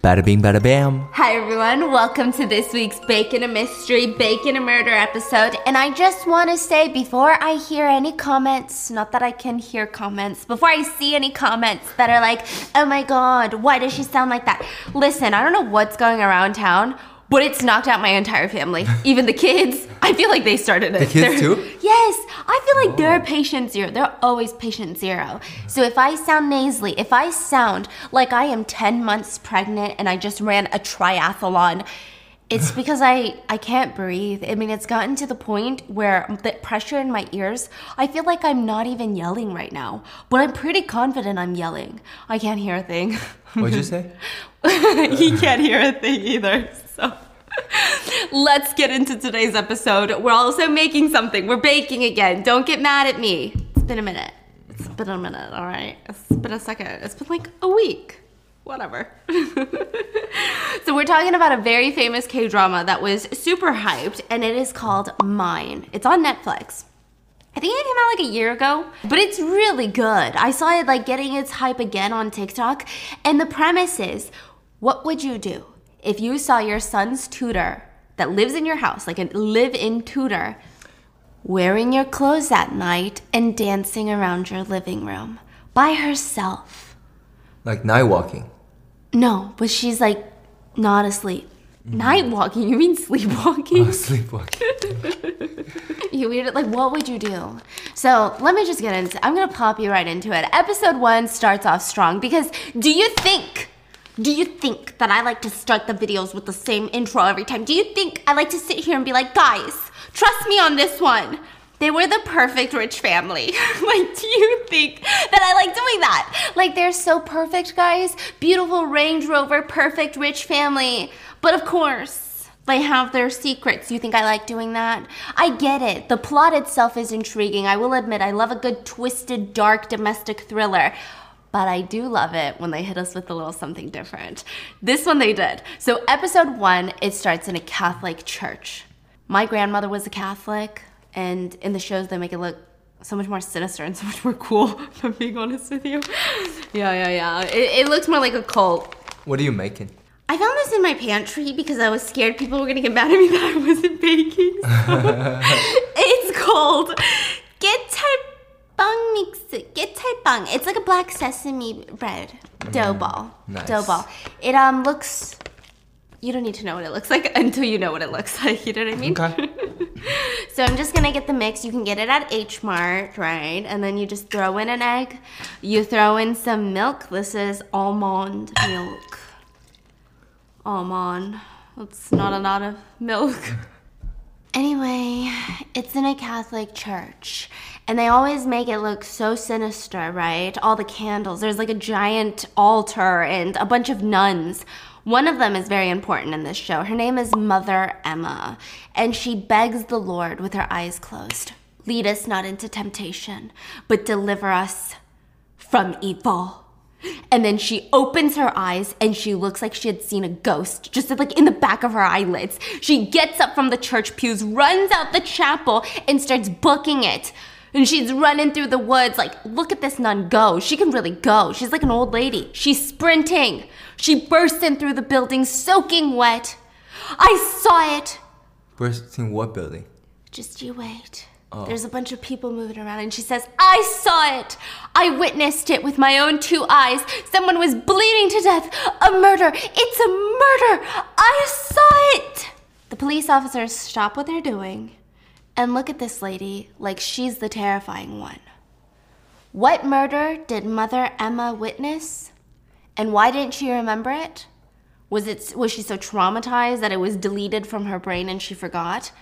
Bada bing, bada bam. Hi everyone, welcome to this week's Bacon a Mystery, Bacon a Murder episode. And I just want to say before I hear any comments, not that I can hear comments, before I see any comments that are like, oh my god, why does she sound like that? Listen, I don't know what's going around town. But it's knocked out my entire family, even the kids. I feel like they started it. The kids They're- too? Yes, I feel like they're oh. patient zero. They're always patient zero. So if I sound nasally, if I sound like I am 10 months pregnant and I just ran a triathlon, it's because I, I can't breathe. I mean, it's gotten to the point where the pressure in my ears, I feel like I'm not even yelling right now. But I'm pretty confident I'm yelling. I can't hear a thing. What'd you say? he can't hear a thing either. So let's get into today's episode. We're also making something. We're baking again. Don't get mad at me. It's been a minute. It's been a minute, all right? It's been a second. It's been like a week. Whatever. so we're talking about a very famous K-drama that was super hyped and it is called Mine. It's on Netflix. I think it came out like a year ago, but it's really good. I saw it like getting its hype again on TikTok. And the premise is what would you do if you saw your son's tutor that lives in your house, like a live in tutor, wearing your clothes at night and dancing around your living room by herself? Like night walking. No, but she's like not asleep. Mm-hmm. Night walking? You mean sleepwalking? Oh, Sleepwalking. You weird. Like, what would you do? So let me just get into. I'm gonna pop you right into it. Episode one starts off strong because do you think? Do you think that I like to start the videos with the same intro every time? Do you think I like to sit here and be like, guys, trust me on this one? They were the perfect rich family. like, do you think that I like doing that? Like, they're so perfect, guys. Beautiful Range Rover, perfect rich family. But of course, they have their secrets. You think I like doing that? I get it. The plot itself is intriguing. I will admit, I love a good, twisted, dark domestic thriller. But I do love it when they hit us with a little something different. This one they did. So, episode one, it starts in a Catholic church. My grandmother was a Catholic, and in the shows, they make it look so much more sinister and so much more cool, if I'm being honest with you. Yeah, yeah, yeah. It, it looks more like a cult. What are you making? I found this in my pantry because I was scared people were gonna get mad at me that I wasn't baking. it's called Gettarbang mix. Gettarbang. It's like a black sesame bread dough ball. nice. Dough ball. It um looks. You don't need to know what it looks like until you know what it looks like. You know what I mean? Okay. So I'm just gonna get the mix. You can get it at H Mart, right? And then you just throw in an egg. You throw in some milk. This is almond milk. Almond. That's not a lot of milk. Anyway, it's in a Catholic church. And they always make it look so sinister, right? All the candles. There's like a giant altar and a bunch of nuns. One of them is very important in this show. Her name is Mother Emma, and she begs the Lord with her eyes closed Lead us not into temptation, but deliver us from evil. And then she opens her eyes and she looks like she had seen a ghost, just like in the back of her eyelids. She gets up from the church pews, runs out the chapel, and starts booking it. And she's running through the woods, like, look at this nun go. She can really go. She's like an old lady. She's sprinting. She bursts in through the building, soaking wet. I saw it. Bursting what building? Just you wait. Oh. There's a bunch of people moving around, and she says, I saw it. I witnessed it with my own two eyes. Someone was bleeding to death. A murder. It's a murder. I saw it. The police officers stop what they're doing and look at this lady like she's the terrifying one. What murder did Mother Emma witness? And why didn't she remember it? Was it was she so traumatized that it was deleted from her brain and she forgot?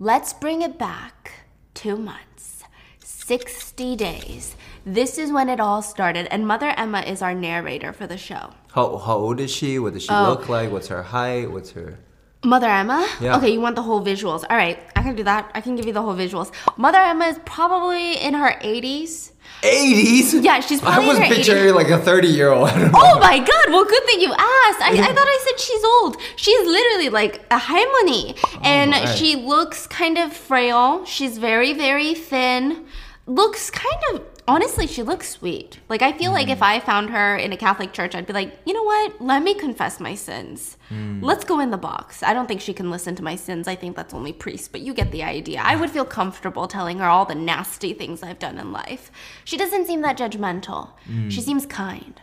Let's bring it back 2 months. 60 days. This is when it all started and Mother Emma is our narrator for the show. How how old is she? What does she Oh. look like? What's her height? What's her Mother Emma? Yeah. Okay, you want the whole visuals. All right, I can do that. I can give you the whole visuals. Mother Emma is probably in her 80s. 80s? Yeah, she's probably I was in her picturing like a 30 year old. Oh my god, well, good thing you asked. I, I thought I said she's old. She's literally like a harmony. Oh and my. she looks kind of frail. She's very, very thin. Looks kind of honestly, she looks sweet. Like, I feel like if mm. I found her in a Catholic church, I'd be like, you know what? Let me confess my sins. Mm. Let's go in the box. I don't think she can listen to my sins. I think that's only priests, but you get the idea. I would feel comfortable telling her all the nasty things I've done in life. She doesn't seem that judgmental, mm. she seems kind.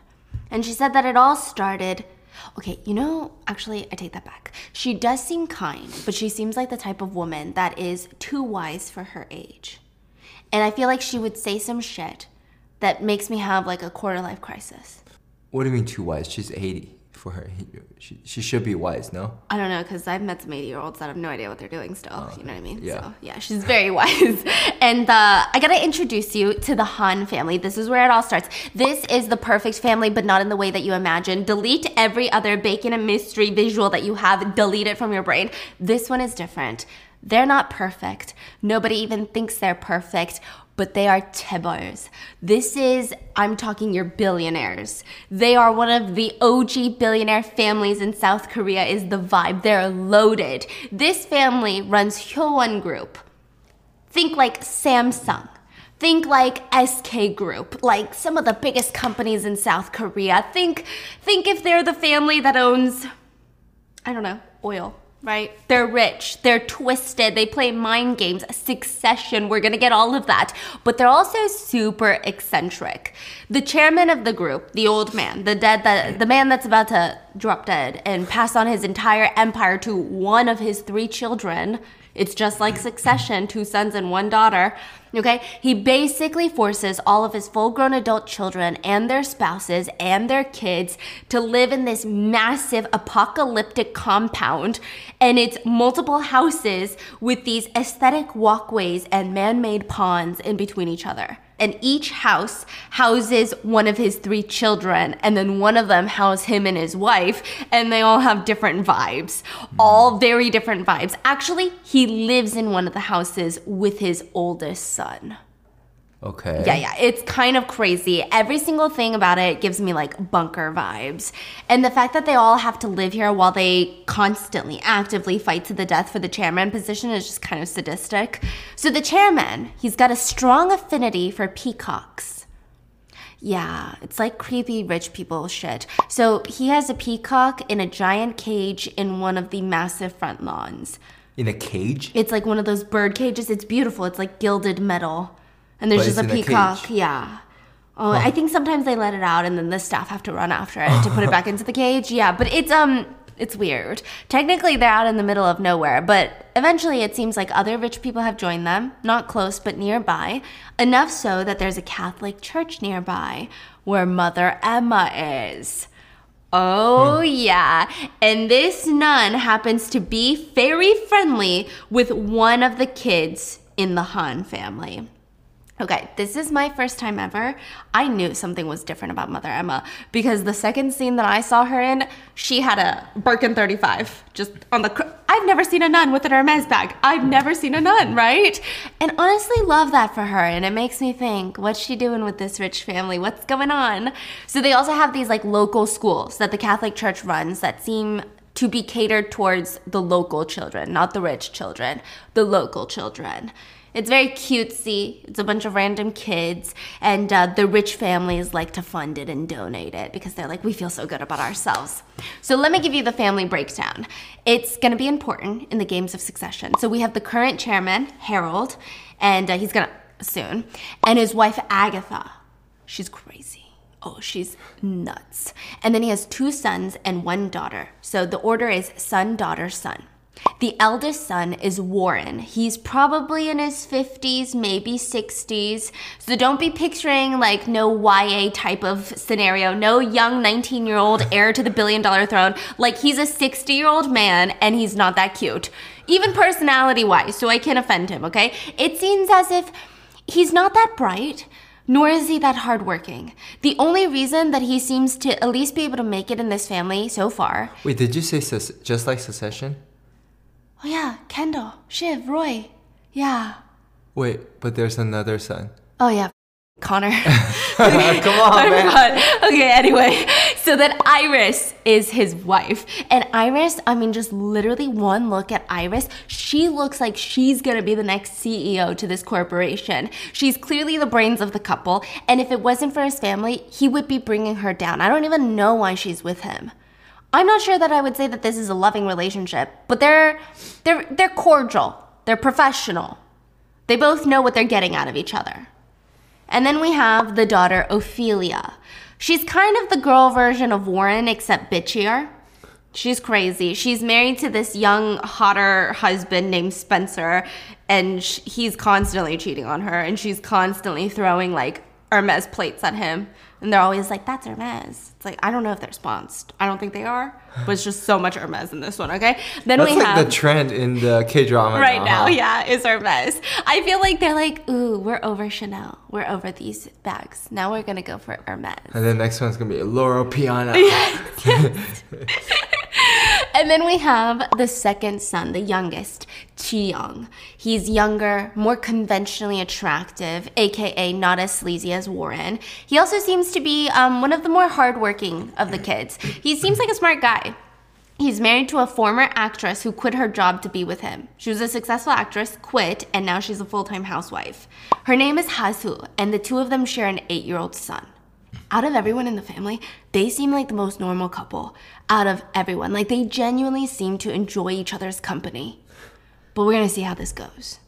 And she said that it all started. Okay, you know, actually, I take that back. She does seem kind, but she seems like the type of woman that is too wise for her age. And I feel like she would say some shit that makes me have like a quarter life crisis. What do you mean too wise? She's 80 for her. She, she should be wise, no? I don't know, because I've met some 80 year olds that have no idea what they're doing still. you know what I mean? yeah. So, yeah, she's very wise. and uh, I gotta introduce you to the Han family. This is where it all starts. This is the perfect family, but not in the way that you imagine. Delete every other bacon and mystery visual that you have, delete it from your brain. This one is different. They're not perfect. Nobody even thinks they're perfect but they are chaebols. This is, I'm talking your billionaires. They are one of the OG billionaire families in South Korea, is the vibe. They're loaded. This family runs Hyowon Group. Think like Samsung. Think like SK Group, like some of the biggest companies in South Korea. Think think if they're the family that owns I don't know, oil, right? They're rich, they're twisted, they play mind games, succession, we're gonna get all of that. But they're also super eccentric. The chairman of the group, the old man, the dead that the man that's about to drop dead and pass on his entire empire to one of his three children. It's just like succession, two sons and one daughter. Okay? He basically forces all of his full grown adult children and their spouses and their kids to live in this massive apocalyptic compound. And it's multiple houses with these aesthetic walkways and man made ponds in between each other. And each house houses one of his three children, and then one of them houses him and his wife, and they all have different vibes. All very different vibes. Actually, he lives in one of the houses with his oldest son. Okay. Yeah, yeah, it's kind of crazy. Every single thing about it gives me like bunker vibes. And the fact that they all have to live here while they constantly, actively fight to the death for the chairman position is just kind of sadistic. So, the chairman, he's got a strong affinity for peacocks. Yeah, it's like creepy rich people shit. So, he has a peacock in a giant cage in one of the massive front lawns. In a cage? It's like one of those bird cages. It's beautiful. It's like gilded metal. And there's just a in a peacock. cage. yeah. Oh, I think sometimes they let it out and then the staff have to run after it to put it back into the cage. Yeah, but it's um it's weird. Technically they're out in the middle of nowhere, but eventually it seems like other rich people have joined them, not close but nearby, enough so that there's a Catholic church nearby where Mother Emma is. Oh, yeah. And this nun happens to be very friendly with one of the kids in the Han family. Okay, this is my first time ever. I knew something was different about Mother Emma because the second scene that I saw her in, she had a Birkin 35 just on the. Cr- I've never seen a nun with an Hermes bag. I've never seen a nun, right? And honestly, love that for her. And it makes me think, what's she doing with this rich family? What's going on? So they also have these like local schools that the Catholic Church runs that seem to be catered towards the local children, not the rich children, the local children. It's very cutesy. It's a bunch of random kids, and uh, the rich families like to fund it and donate it because they're like, we feel so good about ourselves. So let me give you the family breakdown. It's going to be important in the games of succession. So we have the current chairman, Harold, and uh, he's going to soon, and his wife, Agatha. She's crazy. Oh, she's nuts. And then he has two sons and one daughter. So the order is son, daughter, son. The eldest son is Warren. He's probably in his 50s, maybe 60s. So don't be picturing like no YA type of scenario, no young 19 year old heir to the billion dollar throne. Like he's a 60 year old man and he's not that cute, even personality wise. So I can't offend him, okay? It seems as if he's not that bright. Nor is he that hardworking. The only reason that he seems to at least be able to make it in this family so far Wait, did you say just like Succession? Oh yeah, Kendall, Shiv, Roy. Yeah. Wait, but there's another son. Oh yeah, Connor. Come on, I man. forgot. Okay, anyway. So then Iris is his wife. And Iris, I mean, just literally one look at Iris, she looks like she's gonna be the next CEO to this corporation. She's clearly the brains of the couple. And if it wasn't for his family, he would be bringing her down. I don't even know why she's with him. I'm not sure that I would say that this is a loving relationship, but they're they're they're cordial. They're professional. They both know what they're getting out of each other. And then we have the daughter Ophelia. She's kind of the girl version of Warren except bitchier. She's crazy. She's married to this young, hotter husband named Spencer, and he's constantly cheating on her, and she's constantly throwing like Hermes plates at him. And they're always like, that's Hermes. It's like, I don't know if they're sponsored. I don't think they are, but it's just so much Hermes in this one, okay? Then That's we like have the trend in the K drama right now, huh? yeah, is Hermes. I feel like they're like, ooh, we're over Chanel. We're over these bags. Now we're gonna go for Hermes. And the next one's gonna be Loro Piana. And then we have the second son, the youngest, Chi Young. He's younger, more conventionally attractive, aka not as sleazy as Warren. He also seems to be um, one of the more hardworking of the kids. He seems like a smart guy. He's married to a former actress who quit her job to be with him. She was a successful actress, quit, and now she's a full time housewife. Her name is Hee-Soo, and the two of them share an eight year old son. Out of everyone in the family, they seem like the most normal couple out of everyone. Like they genuinely seem to enjoy each other's company. But we're gonna see how this goes.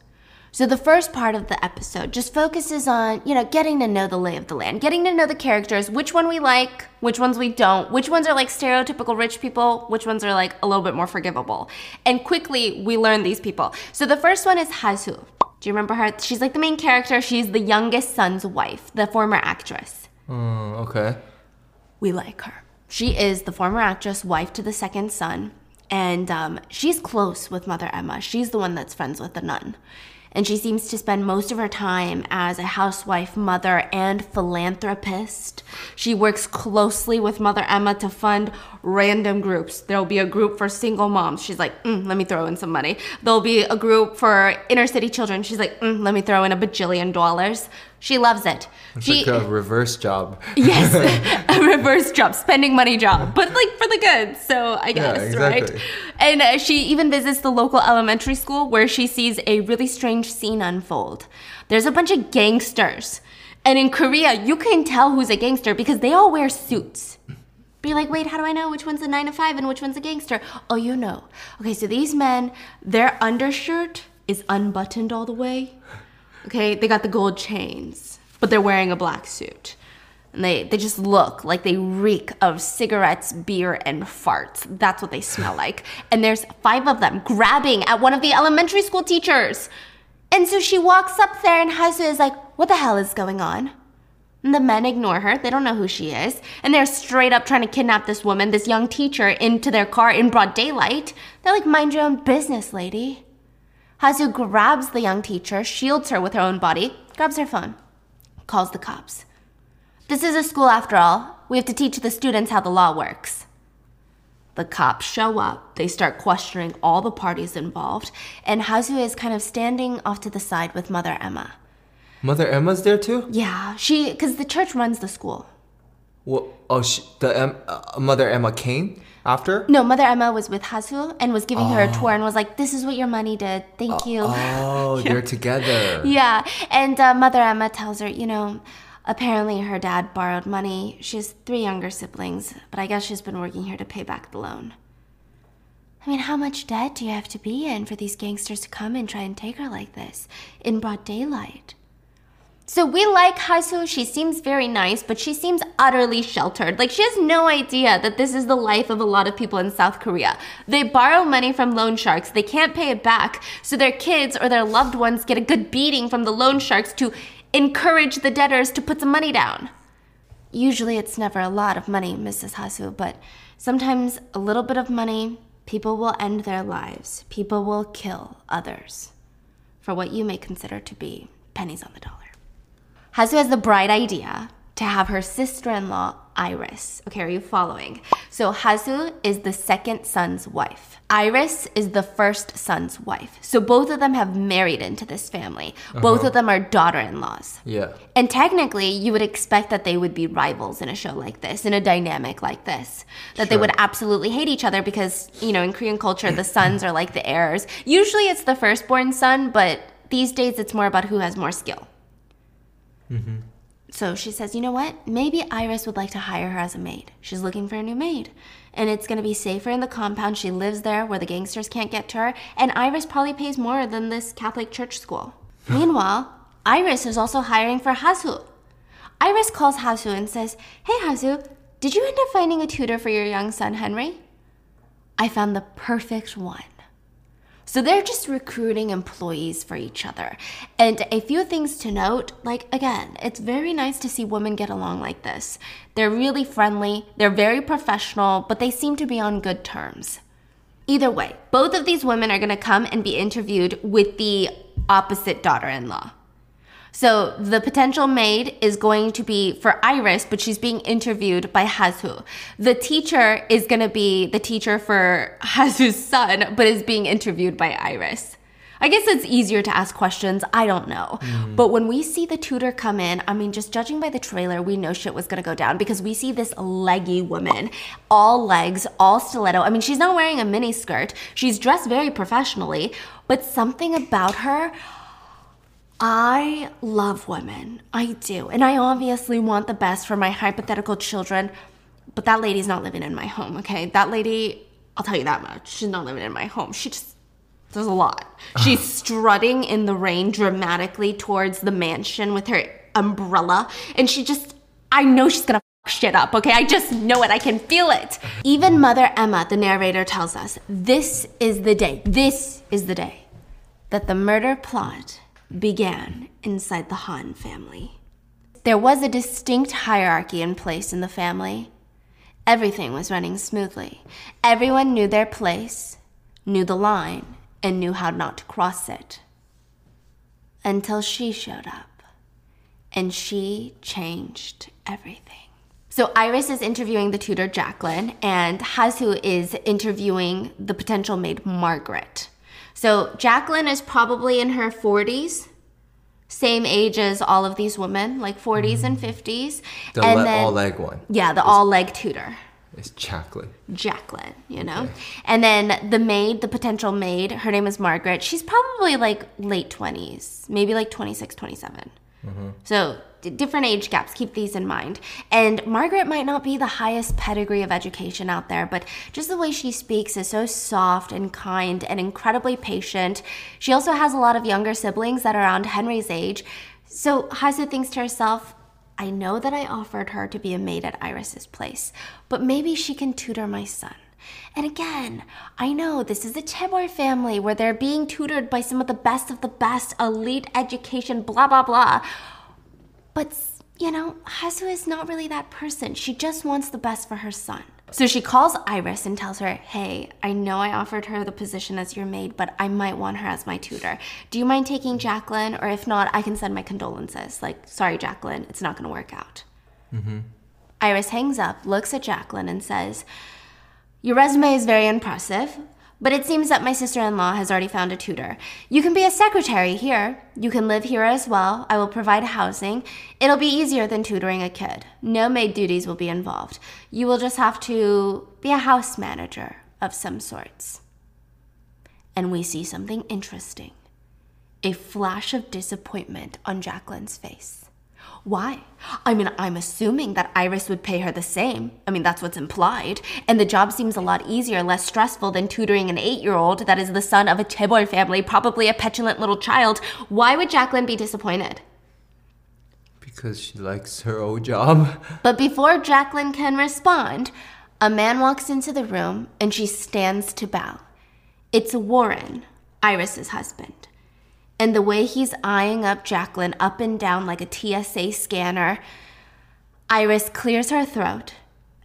So the first part of the episode just focuses on, you know, getting to know the lay of the land, getting to know the characters, which one we like, which ones we don't, which ones are like stereotypical rich people, which ones are like a little bit more forgivable. And quickly we learn these people. So the first one is Hee-Soo. Do you remember her? She's like the main character. She's the youngest son's wife, the former actress. Mm, okay. We like her. She is the former actress, wife to the second son, and um, she's close with Mother Emma. She's the one that's friends with the nun. And she seems to spend most of her time as a housewife, mother, and philanthropist. She works closely with Mother Emma to fund random groups. There'll be a group for single moms. She's like, mm, let me throw in some money. There'll be a group for inner city children. She's like, mm, let me throw in a bajillion dollars. She loves it. It's she, like a reverse job. Yes, a reverse job, spending money job, but like for the good. So I guess, exactly. right? And uh, she even visits the local elementary school where she sees a really strange scene unfold. There's a bunch of gangsters. And in Korea, you can tell who's a gangster because they all wear suits. Be like, wait, how do I know which one's a nine to five and which one's a gangster? Oh, you know. Okay, so these men, their undershirt is unbuttoned all the way. Okay, they got the gold chains, but they're wearing a black suit. And they, they just look like they reek of cigarettes, beer, and farts. That's what they smell like. And there's five of them grabbing at one of the elementary school teachers. And so she walks up there, and Hee-Soo is like, What the hell is going on? And the men ignore her. They don't know who she is. And they're straight up trying to kidnap this woman, this young teacher, into their car in broad daylight. They're like, Mind your own business, lady. Hee-Soo grabs the young teacher, shields her with her own body, grabs her phone, calls the cops. This is a school after all. We have to teach the students how the law works. The cops show up. They start questioning all the parties involved, and Hee-Soo is kind of standing off to the side with Mother Emma. Mother Emma's there too. Yeah, she, because the church runs the school. What? Oh, she, the em, uh, Mother Emma came after. No, Mother Emma was with Hee-Soo and was giving her a tour and was like, This is what your money did. Thank you. Oh, they're together. Yeah, and uh, Mother Emma tells her, you know, apparently her dad borrowed money. She has three younger siblings, but I guess she's been working here to pay back the loan. I mean, how much debt do you have to be in for these gangsters to come and try and take her like this in broad daylight? So we like Hee-Soo. She seems very nice, but she seems utterly sheltered. Like she has no idea that this is the life of a lot of people in South Korea. They borrow money from loan sharks. They can't pay it back. So their kids or their loved ones get a good beating from the loan sharks to encourage the debtors to put some money down. Usually it's never a lot of money, Mrs. Hee-Soo, but sometimes a little bit of money, people will end their lives. People will kill others for what you may consider to be pennies on the dollar. Hee-Soo has the bright idea to have her sister in law Iris. Okay, are you following? So Hee-Soo is the second son's wife. Iris is the first son's wife. So both of them have married into this family. Both uh-huh. of them are daughter in laws. Yeah. And technically, you would expect that they would be rivals in a show like this, in a dynamic like this. That they would absolutely hate each other because, you know, in Korean culture, the sons are like the heirs. Usually it's the firstborn son, but these days it's more about who has more skill. Mm-hmm. So she says, you know what? Maybe Iris would like to hire her as a maid. She's looking for a new maid. And it's going to be safer in the compound. She lives there where the gangsters can't get to her. And Iris probably pays more than this Catholic church school. Meanwhile, Iris is also hiring for Hee-Soo. Iris calls Hee-Soo and says, Hey Hee-Soo, did you end up finding a tutor for your young son Henry? I found the perfect one. So they're just recruiting employees for each other. And a few things to note like, again, it's very nice to see women get along like this. They're really friendly, they're very professional, but they seem to be on good terms. Either way, both of these women are gonna come and be interviewed with the opposite daughter in law. So the potential maid is going to be for Iris, but she's being interviewed by Hee-Soo. The teacher is going to be the teacher for Hee-Soo's son, but is being interviewed by Iris. I guess it's easier to ask questions. I don't know. Hmm. But when we see the tutor come in, I mean, just judging by the trailer, we know shit was gonna go down because we see this leggy woman, all legs, all stiletto. I mean, she's not wearing a mini skirt. She's dressed very professionally, but something about her, I love women. I do. And I obviously want the best for my hypothetical children. But that lady's not living in my home, okay? That lady, I'll tell you that much. She's not living in my home. She just does a lot. She's strutting in the rain dramatically towards the mansion with her umbrella. And she just, I know she's gonna shit up, okay? I just know it. I can feel it. Even Mother Emma, the narrator, tells us this is the day, this is the day that the murder plot began inside the Han family. There was a distinct hierarchy in place in the family. Everything was running smoothly. Everyone knew their place, knew the line, and knew how not to cross it. Until she showed up. And she changed everything. So Iris is interviewing the tutor Jacquelyn, and Hee-Soo is interviewing the potential maid Margaret. So Jacquelyn is probably in her 40s, same age as all of these women, like 40s and mm-hmm. 50s. The and le- then, all leg one. yeah, the all leg tutor. It's Jacquelyn. Jacquelyn, you know? And then the maid, the potential maid, her name is Margaret. She's probably like late 20s, maybe like 26, 27. Mm-hmm. So d- different age gaps, keep these in mind. And Margaret might not be the highest pedigree of education out there, but just the way she speaks is so soft and kind and incredibly patient. She also has a lot of younger siblings that are around Henry's age. So Hee-Soo thinks to herself, I know that I offered her to be a maid at Iris's place, but maybe she can tutor my son. And again, I know this is a chaebol family where they're being tutored by some of the best of the best, elite education, blah, blah, blah. But, you know, Hee-Soo is not really that person. She just wants the best for her son. So she calls Iris and tells her, Hey, I know I offered her the position as your maid, but I might want her as my tutor. Do you mind taking Jacquelyn? Or if not, I can send my condolences. Like, sorry, Jacquelyn, it's not gonna work out. Mm-hmm. Iris hangs up, looks at Jacquelyn, and says, Your resume is very impressive, but it seems that my sister in law has already found a tutor. You can be a secretary here. You can live here as well. I will provide housing. It'll be easier than tutoring a kid. No maid duties will be involved. You will just have to be a house manager of some sorts. And we see something interesting a flash of disappointment on Jacquelyn's face. Why? I mean, I'm assuming that Iris would pay her the same. I mean, that's what's implied. And the job seems a lot easier, less stressful than tutoring an eight year old that is the son of a chaebol family, probably a petulant little child. Why would Jacquelyn be disappointed? Because she likes her old job. But before Jacquelyn can respond, a man walks into the room and she stands to bow. It's Warren, Iris's husband. And the way he's eyeing up Jacquelyn up and down like a TSA scanner, Iris clears her throat.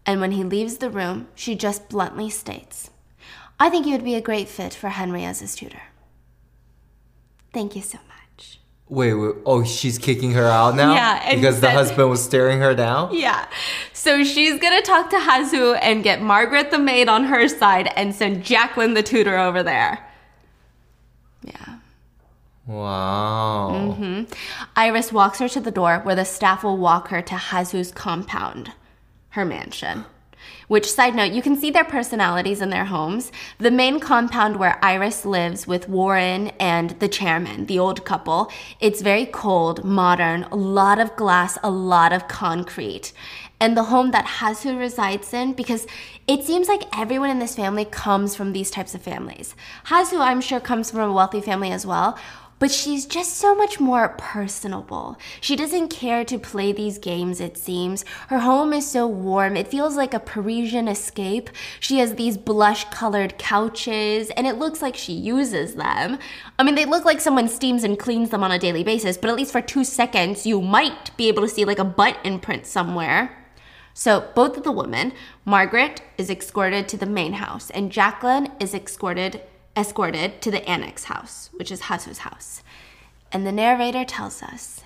And when he leaves the room, she just bluntly states, I think you would be a great fit for Henry as his tutor. Thank you so much. Wait, wait. Oh, she's kicking her out now? Yeah, Because the husband was staring her down? Yeah. So she's gonna talk to Hee-Soo and get Margaret the maid on her side and send Jacquelyn the tutor over there. Wow. Mm-hmm. Iris walks her to the door where the staff will walk her to Hee-Soo's compound, her mansion. Which, side note, you can see their personalities in their homes. The main compound where Iris lives with Warren and the chairman, the old couple, it's very cold, modern, a lot of glass, a lot of concrete. And the home that Hee-Soo resides in, because it seems like everyone in this family comes from these types of families. Hee-Soo, I'm sure, comes from a wealthy family as well. But she's just so much more personable. She doesn't care to play these games, it seems. Her home is so warm, it feels like a Parisian escape. She has these blush colored couches, and it looks like she uses them. I mean, they look like someone steams and cleans them on a daily basis, but at least for two seconds, you might be able to see like a butt imprint somewhere. So, both of the women, Margaret is escorted to the main house, and Jacquelyn is escorted escorted to the annex house, which is Hee-Soo's house. And the narrator tells us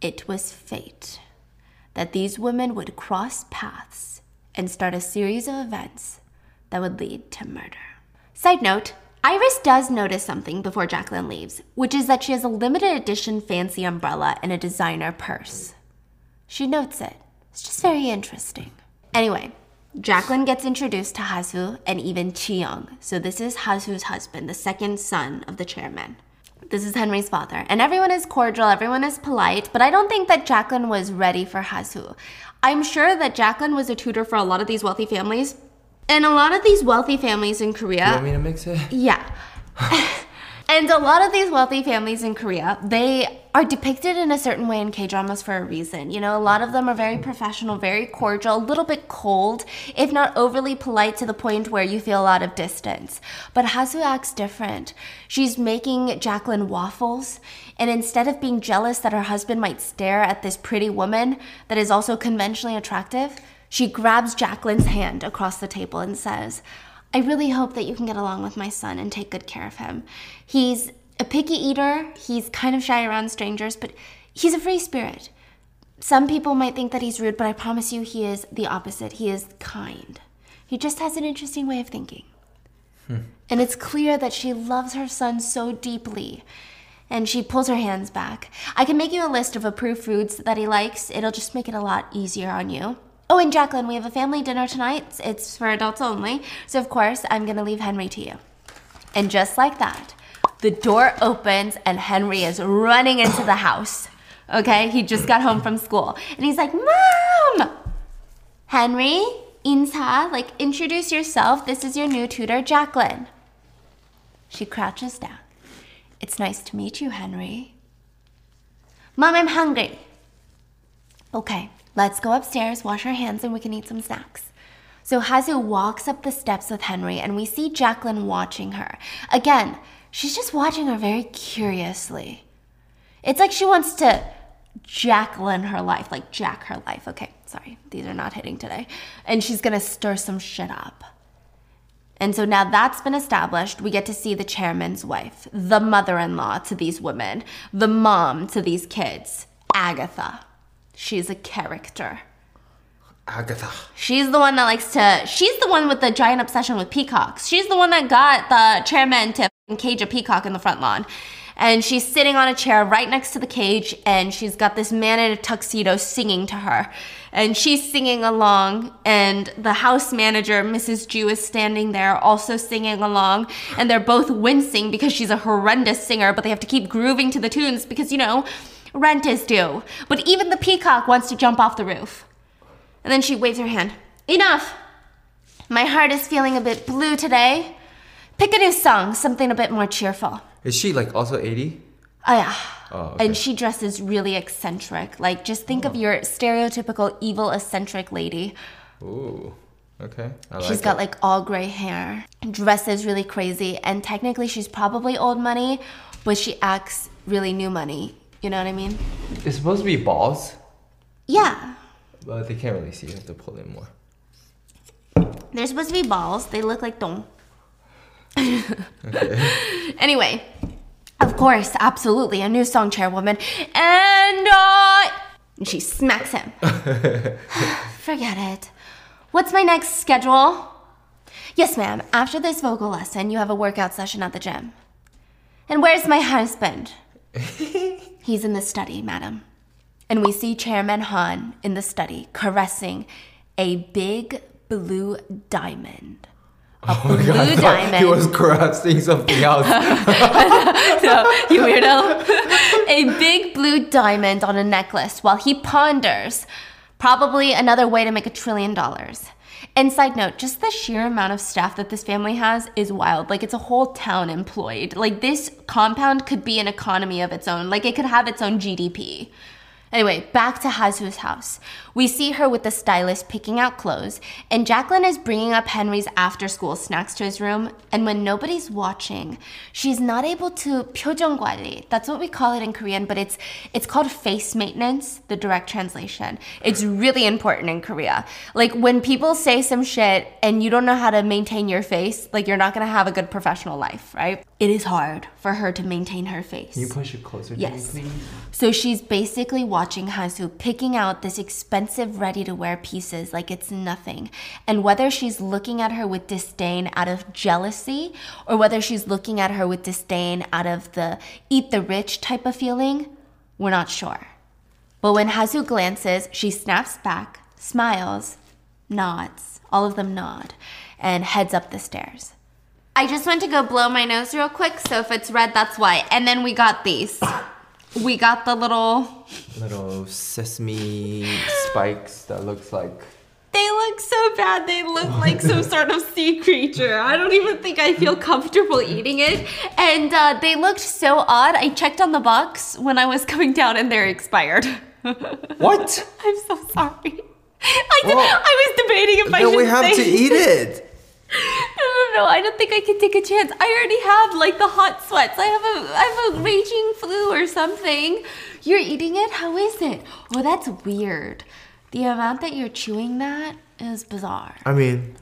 it was fate that these women would cross paths and start a series of events that would lead to murder. Side note, Iris does notice something before Jacquelyn leaves, which is that she has a limited edition fancy umbrella and a designer purse. She notes it. It's just very interesting. Anyway, Jacquelyn gets introduced to Hee-Soo and even Chiyoung. So this is Hee-Soo's husband, the second son of the chairman. This is Henry's father. And everyone is cordial, everyone is polite, but I don't think that Jacquelyn was ready for Hee-Soo. I'm sure that Jacquelyn was a tutor for a lot of these wealthy families. And a lot of these wealthy families in Korea. You want me to mix it? Yeah. and a lot of these wealthy families in Korea, they are depicted in a certain way in K dramas for a reason. You know, a lot of them are very professional, very cordial, a little bit cold, if not overly polite to the point where you feel a lot of distance. But Hee-Soo acts different. She's making Jacquelyn waffles, and instead of being jealous that her husband might stare at this pretty woman that is also conventionally attractive, she grabs Jacquelyn's hand across the table and says, I really hope that you can get along with my son and take good care of him. He's a picky eater, he's kind of shy around strangers, but he's a free spirit. Some people might think that he's rude, but I promise you he is the opposite. He is kind. He just has an interesting way of thinking. Hmm. And it's clear that she loves her son so deeply. And she pulls her hands back. I can make you a list of approved foods that he likes. It'll just make it a lot easier on you. Oh, and Jacquelyn, we have a family dinner tonight. It's for adults only. So, of course, I'm going to leave Henry to you. And just like that, the door opens and Henry is running into the house. Okay? He just got home from school. And he's like, Mom! Henry, insa, like, introduce yourself. This is your new tutor, Jacquelyn. She crouches down. It's nice to meet you, Henry. Mom, I'm hungry. Okay, let's go upstairs, wash our hands, and we can eat some snacks. So Hee-Soo walks up the steps with Henry, and we see Jacquelyn watching her. Again, she's just watching her very curiously. It's like she wants to Jacquelyn her life, like Jack her life. Okay, sorry, these are not hitting today. And she's gonna stir some shit up. And so now that's been established, we get to see the chairman's wife, the mother in law to these women, the mom to these kids, Agatha. She's a character. Agatha. She's the one that likes to, she's the one with the giant obsession with peacocks. She's the one that got the chairman to cage a peacock in the front lawn. And she's sitting on a chair right next to the cage, and she's got this man in a tuxedo singing to her. And she's singing along, and the house manager, Mrs. Joo, is standing there also singing along. And they're both wincing because she's a horrendous singer, but they have to keep grooving to the tunes because, you know, rent is due. But even the peacock wants to jump off the roof. And then she waves her hand. Enough! My heart is feeling a bit blue today. Pick a new song, something a bit more cheerful. Is she like also 80? Oh, yeah. Oh, okay. And she dresses really eccentric. Like, just think of oh. your stereotypical evil eccentric lady. Ooh. Okay. I like She's it. got like all gray hair, dresses really crazy, and technically she's probably old money, but she acts really new money. You know what I mean? It's supposed to be balls, Yeah. but they can't really see. You have to pull in more. They're supposed to be balls. They look like dong. Okay. Anyway, Of course, absolutely, a new song, chairwoman. And, uh, and she smacks him. Forget it. What's my next schedule? Yes, ma'am. After this vocal lesson, you have a workout session at the gym. And where's my husband? He's in the study, madam. And we see Chairman Han in the study caressing a big blue diamond. A oh blue I thought diamond. He was caressing something else. No, you weirdo. a big blue diamond on a necklace while he ponders probably another way to make a trillion dollars. And side note, just the sheer amount of staff that this family has is wild. Like it's a whole town employed. Like this compound could be an economy of its own. Like it could have its own GDP. Anyway, back to Hee-Soo's house. We see her with the stylist picking out clothes, and Jacquelyn is bringing up Henry's after school snacks to his room. And when nobody's watching, she's not able to 표정 That's what we call it in Korean, but it's it's called face maintenance, the direct translation. It's really important in Korea. Like when people say some shit and you don't know how to maintain your face, like you're not going to have a good professional life, right? It is hard for her to maintain her face. Can you push it closer yes. to me, please? So she's basically watching Hee-Soo picking out this expensive ready to wear pieces like it's nothing. And whether she's looking at her with disdain out of jealousy or whether she's looking at her with disdain out of the eat the rich type of feeling, we're not sure. But when Hee-Soo glances, she snaps back, smiles, nods, all of them nod, and heads up the stairs. I just went to go blow my nose real quick, so if it's red, that's why. And then we got these. We got the little. Little sesame spikes that looks like. They look so bad. They look like some sort of sea creature. I don't even think I feel comfortable eating it. And uh, they looked so odd. I checked on the box when I was coming down, and they're expired. What? I'm so sorry. I, did, Well, I was debating if I should we have say. to eat it. I don't know. I don't think I can take a chance. I already have like the hot sweats. I have a I have a raging flu or something. You're eating it? How is it? Oh, that's weird. The amount that you're chewing that is bizarre. I mean,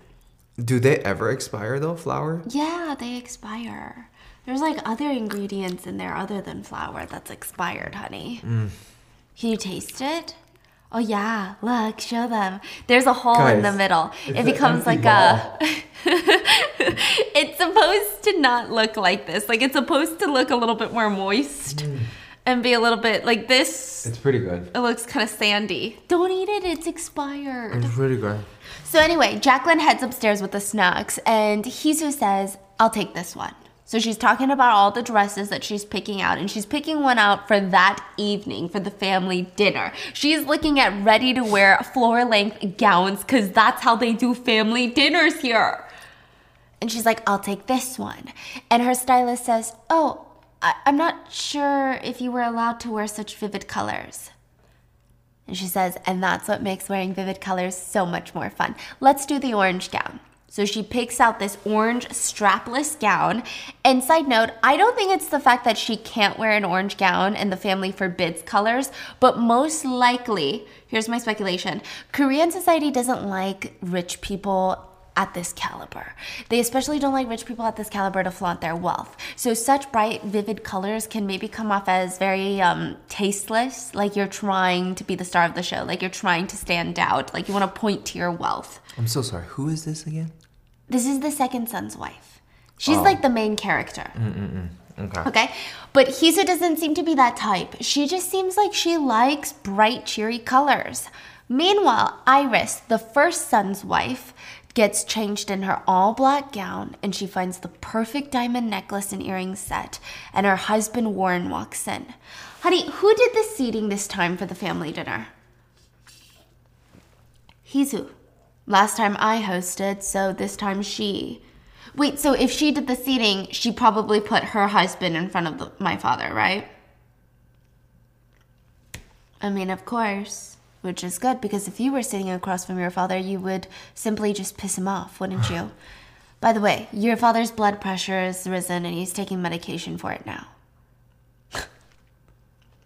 do they ever expire though, flour? Yeah, they expire. There's like other ingredients in there other than flour that's expired, honey. Mm. Can you taste it? Oh yeah, look, show them. There's a hole in the middle. It becomes like a It's supposed to not look like this. Like it's supposed to look a little bit more moist hmm. and be a little bit like this. It's pretty good. It looks kind of sandy. Don't eat it, it's expired. It's pretty good. So anyway, Jacquelyn heads upstairs with the snacks, and Hee-Soo says, "I'll take this one." So she's talking about all the dresses that she's picking out, and she's picking one out for that evening for the family dinner. She's looking at ready to wear floor length gowns because that's how they do family dinners here. And she's like, I'll take this one. And her stylist says, Oh, I- I'm not sure if you were allowed to wear such vivid colors. And she says, and that's what makes wearing vivid colors so much more fun. Let's do the orange gown. So she picks out this orange strapless gown. And side note, I don't think it's the fact that she can't wear an orange gown and the family forbids colors, but most likely, here's my speculation Korean society doesn't like rich people at this caliber. They especially don't like rich people at this caliber to flaunt their wealth. So such bright, vivid colors can maybe come off as very um, tasteless, like you're trying to be the star of the show, like you're trying to stand out, like you want to point to your wealth. I'm so sorry. Who is this again? This is the second son's wife. She's oh. like the main character. Mm, mm, mm. Okay. Okay. But Hee-Soo doesn't seem to be that type. She just seems like she likes bright, cheery colors. Meanwhile, Iris, the first son's wife, gets changed in her all black gown and she finds the perfect diamond necklace and earring set. And her husband Warren walks in. Honey, who did the seating this time for the family dinner? Hee-Soo. Last time I hosted, so this time she. Wait, so if she did the seating, she probably put her husband in front of the, my father, right? I mean, of course, which is good because if you were sitting across from your father, you would simply just piss him off, wouldn't you? By the way, your father's blood pressure has risen and he's taking medication for it now.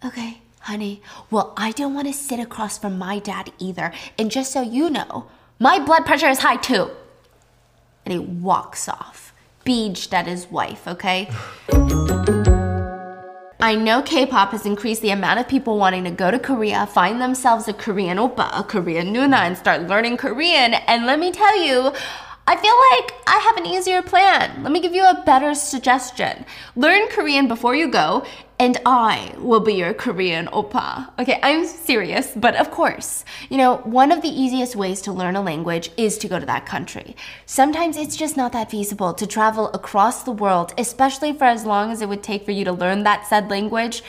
okay, honey. Well, I don't want to sit across from my dad either. And just so you know, my blood pressure is high too. And he walks off, beached at his wife, okay? I know K pop has increased the amount of people wanting to go to Korea, find themselves a Korean oppa, a Korean nuna, and start learning Korean. And let me tell you, I feel like I have an easier plan. Let me give you a better suggestion. Learn Korean before you go, and I will be your Korean oppa. Okay, I'm serious, but of course, you know, one of the easiest ways to learn a language is to go to that country. Sometimes it's just not that feasible to travel across the world, especially for as long as it would take for you to learn that said language.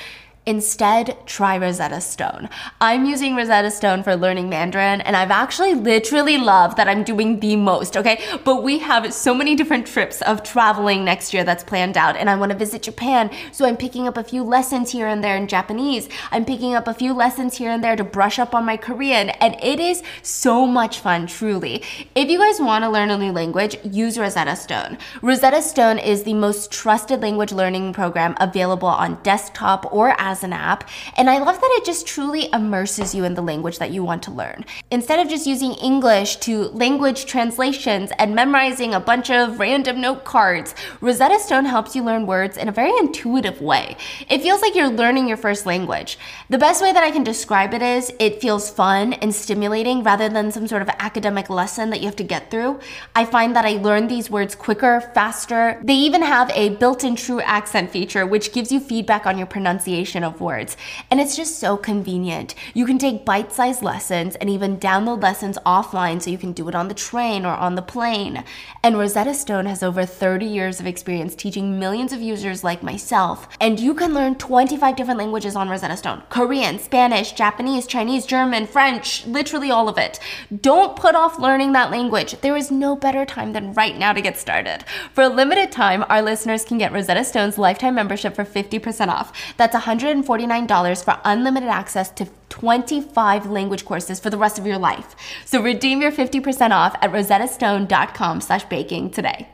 Instead, try Rosetta Stone. I'm using Rosetta Stone for learning Mandarin, and I've actually literally loved that I'm doing the most, okay? But we have so many different trips of traveling next year that's planned out, and I want to visit Japan, so I'm picking up a few lessons here and there in Japanese. I'm picking up a few lessons here and there to brush up on my Korean, and it is so much fun, truly. If you guys want to learn a new language, use Rosetta Stone. Rosetta Stone is the most trusted language learning program available on desktop or as as an app, and I love that it just truly immerses you in the language that you want to learn. Instead of just using English to language translations and memorizing a bunch of random note cards, Rosetta Stone helps you learn words in a very intuitive way. It feels like you're learning your first language. The best way that I can describe it is it feels fun and stimulating rather than some sort of academic lesson that you have to get through. I find that I learn these words quicker, faster. They even have a built in true accent feature, which gives you feedback on your pronunciation of words. And it's just so convenient. You can take bite sized lessons and even download lessons offline so you can do it on the train or on the plane. And Rosetta Stone has over 30 years of experience teaching millions of users like myself. And you can learn 25 different languages on Rosetta Stone Korean, Spanish, Japanese, Chinese, German, French, literally all of it. Don't put off learning that language. There is no better time than right now to get started. For a limited time, our listeners can get Rosetta Stone's lifetime membership for 50% off. That's 100 $149 for unlimited access to 25 language courses for the rest of your life. So redeem your 50% off at rosettastone.com slash baking today.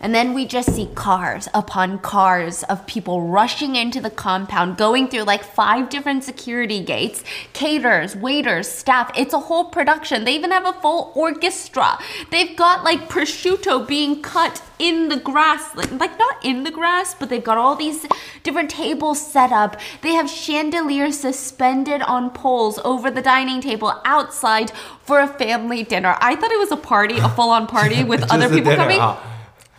And then we just see cars upon cars of people rushing into the compound, going through like five different security gates, caterers, waiters, staff. It's a whole production. They even have a full orchestra. They've got like prosciutto being cut in the grass, like, like not in the grass, but they've got all these different tables set up. They have chandeliers suspended on poles over the dining table outside for a family dinner. I thought it was a party, a full on party with other people coming. Ah.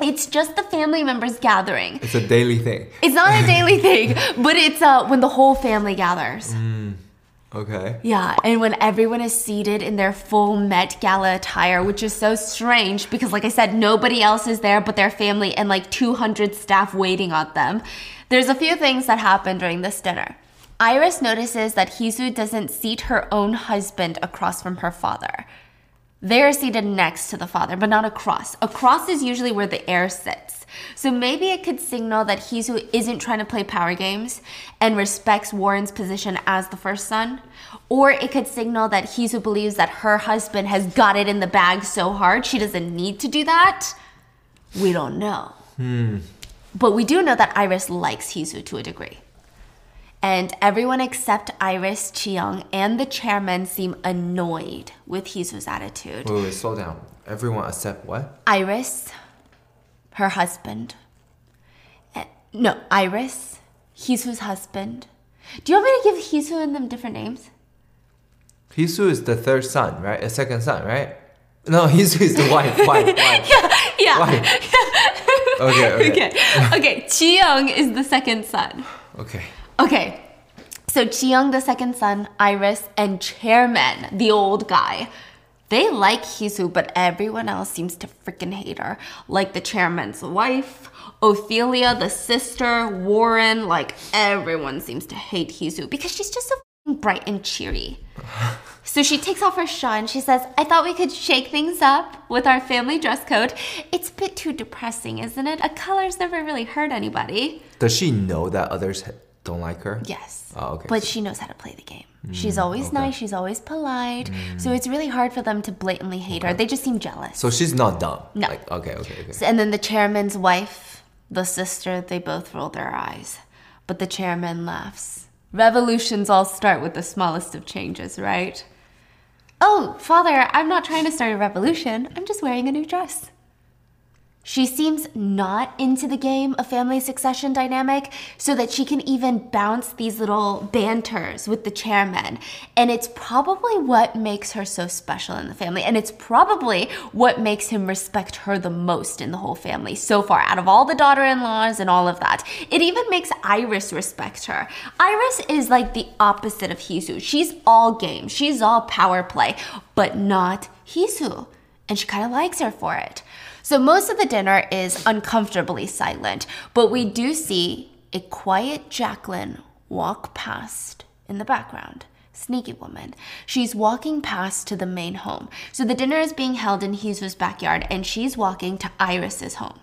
It's just the family members gathering. It's a daily thing. It's not a daily thing, but it's uh, when the whole family gathers. Mm, okay. Yeah, and when everyone is seated in their full Met Gala attire, which is so strange because, like I said, nobody else is there but their family and like 200 staff waiting on them. There's a few things that happen during this dinner. Iris notices that Hee-Soo doesn't seat her own husband across from her father. They're seated next to the father, but not across. Across is usually where the heir sits. So maybe it could signal that Hee-Soo isn't trying to play power games and respects Warren's position as the first son. Or it could signal that Hee-Soo believes that her husband has got it in the bag so hard she doesn't need to do that. We don't know. Hmm. But we do know that Iris likes Hee-Soo to a degree and everyone except Iris, Chiyoung, and the chairman seem annoyed with Hee-Soo's attitude. Wait, wait, slow down. Everyone except what? Iris, her husband. Uh, no, Iris, Hee-Soo's husband. Do you want me to give Hee-Soo and them different names? Hee-Soo is the third son, right? A second son, right? No, Hee-Soo is the wife. wife, wife. yeah, yeah. Wife. okay, okay. Okay, okay. Chiyoung is the second son. Okay. Okay, so Chiyoung, the second son, Iris, and Chairman, the old guy, they like Hee-Soo, but everyone else seems to freaking hate her. Like the chairman's wife, Ophelia, the sister, Warren, like everyone seems to hate Hee-Soo because she's just so bright and cheery. So she takes off her shawl and she says, I thought we could shake things up with our family dress code. It's a bit too depressing, isn't it? A color's never really hurt anybody. Does she know that others don't like her? Yes. Oh, okay. But she knows how to play the game. Mm, she's always okay. nice. She's always polite. Mm. So it's really hard for them to blatantly hate okay. her. They just seem jealous. So she's not dumb. No. Like, okay, okay, okay. So, and then the chairman's wife, the sister, they both roll their eyes. But the chairman laughs. Revolutions all start with the smallest of changes, right? Oh, father, I'm not trying to start a revolution. I'm just wearing a new dress. She seems not into the game of family succession dynamic so that she can even bounce these little banters with the chairman. And it's probably what makes her so special in the family. And it's probably what makes him respect her the most in the whole family so far, out of all the daughter in laws and all of that. It even makes Iris respect her. Iris is like the opposite of Hee-Soo. She's all game, she's all power play, but not Hee-Soo. And she kind of likes her for it. So most of the dinner is uncomfortably silent, but we do see a quiet Jacquelyn walk past in the background. Sneaky woman. She's walking past to the main home. So the dinner is being held in Hee-Soo's backyard, and she's walking to Iris's home.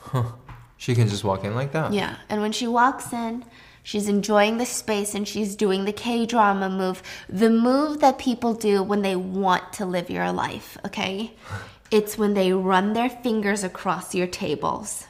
Huh. She can just walk in like that. Yeah, and when she walks in, she's enjoying the space and she's doing the K drama move, the move that people do when they want to live your life, okay? It's when they run their fingers across your tables.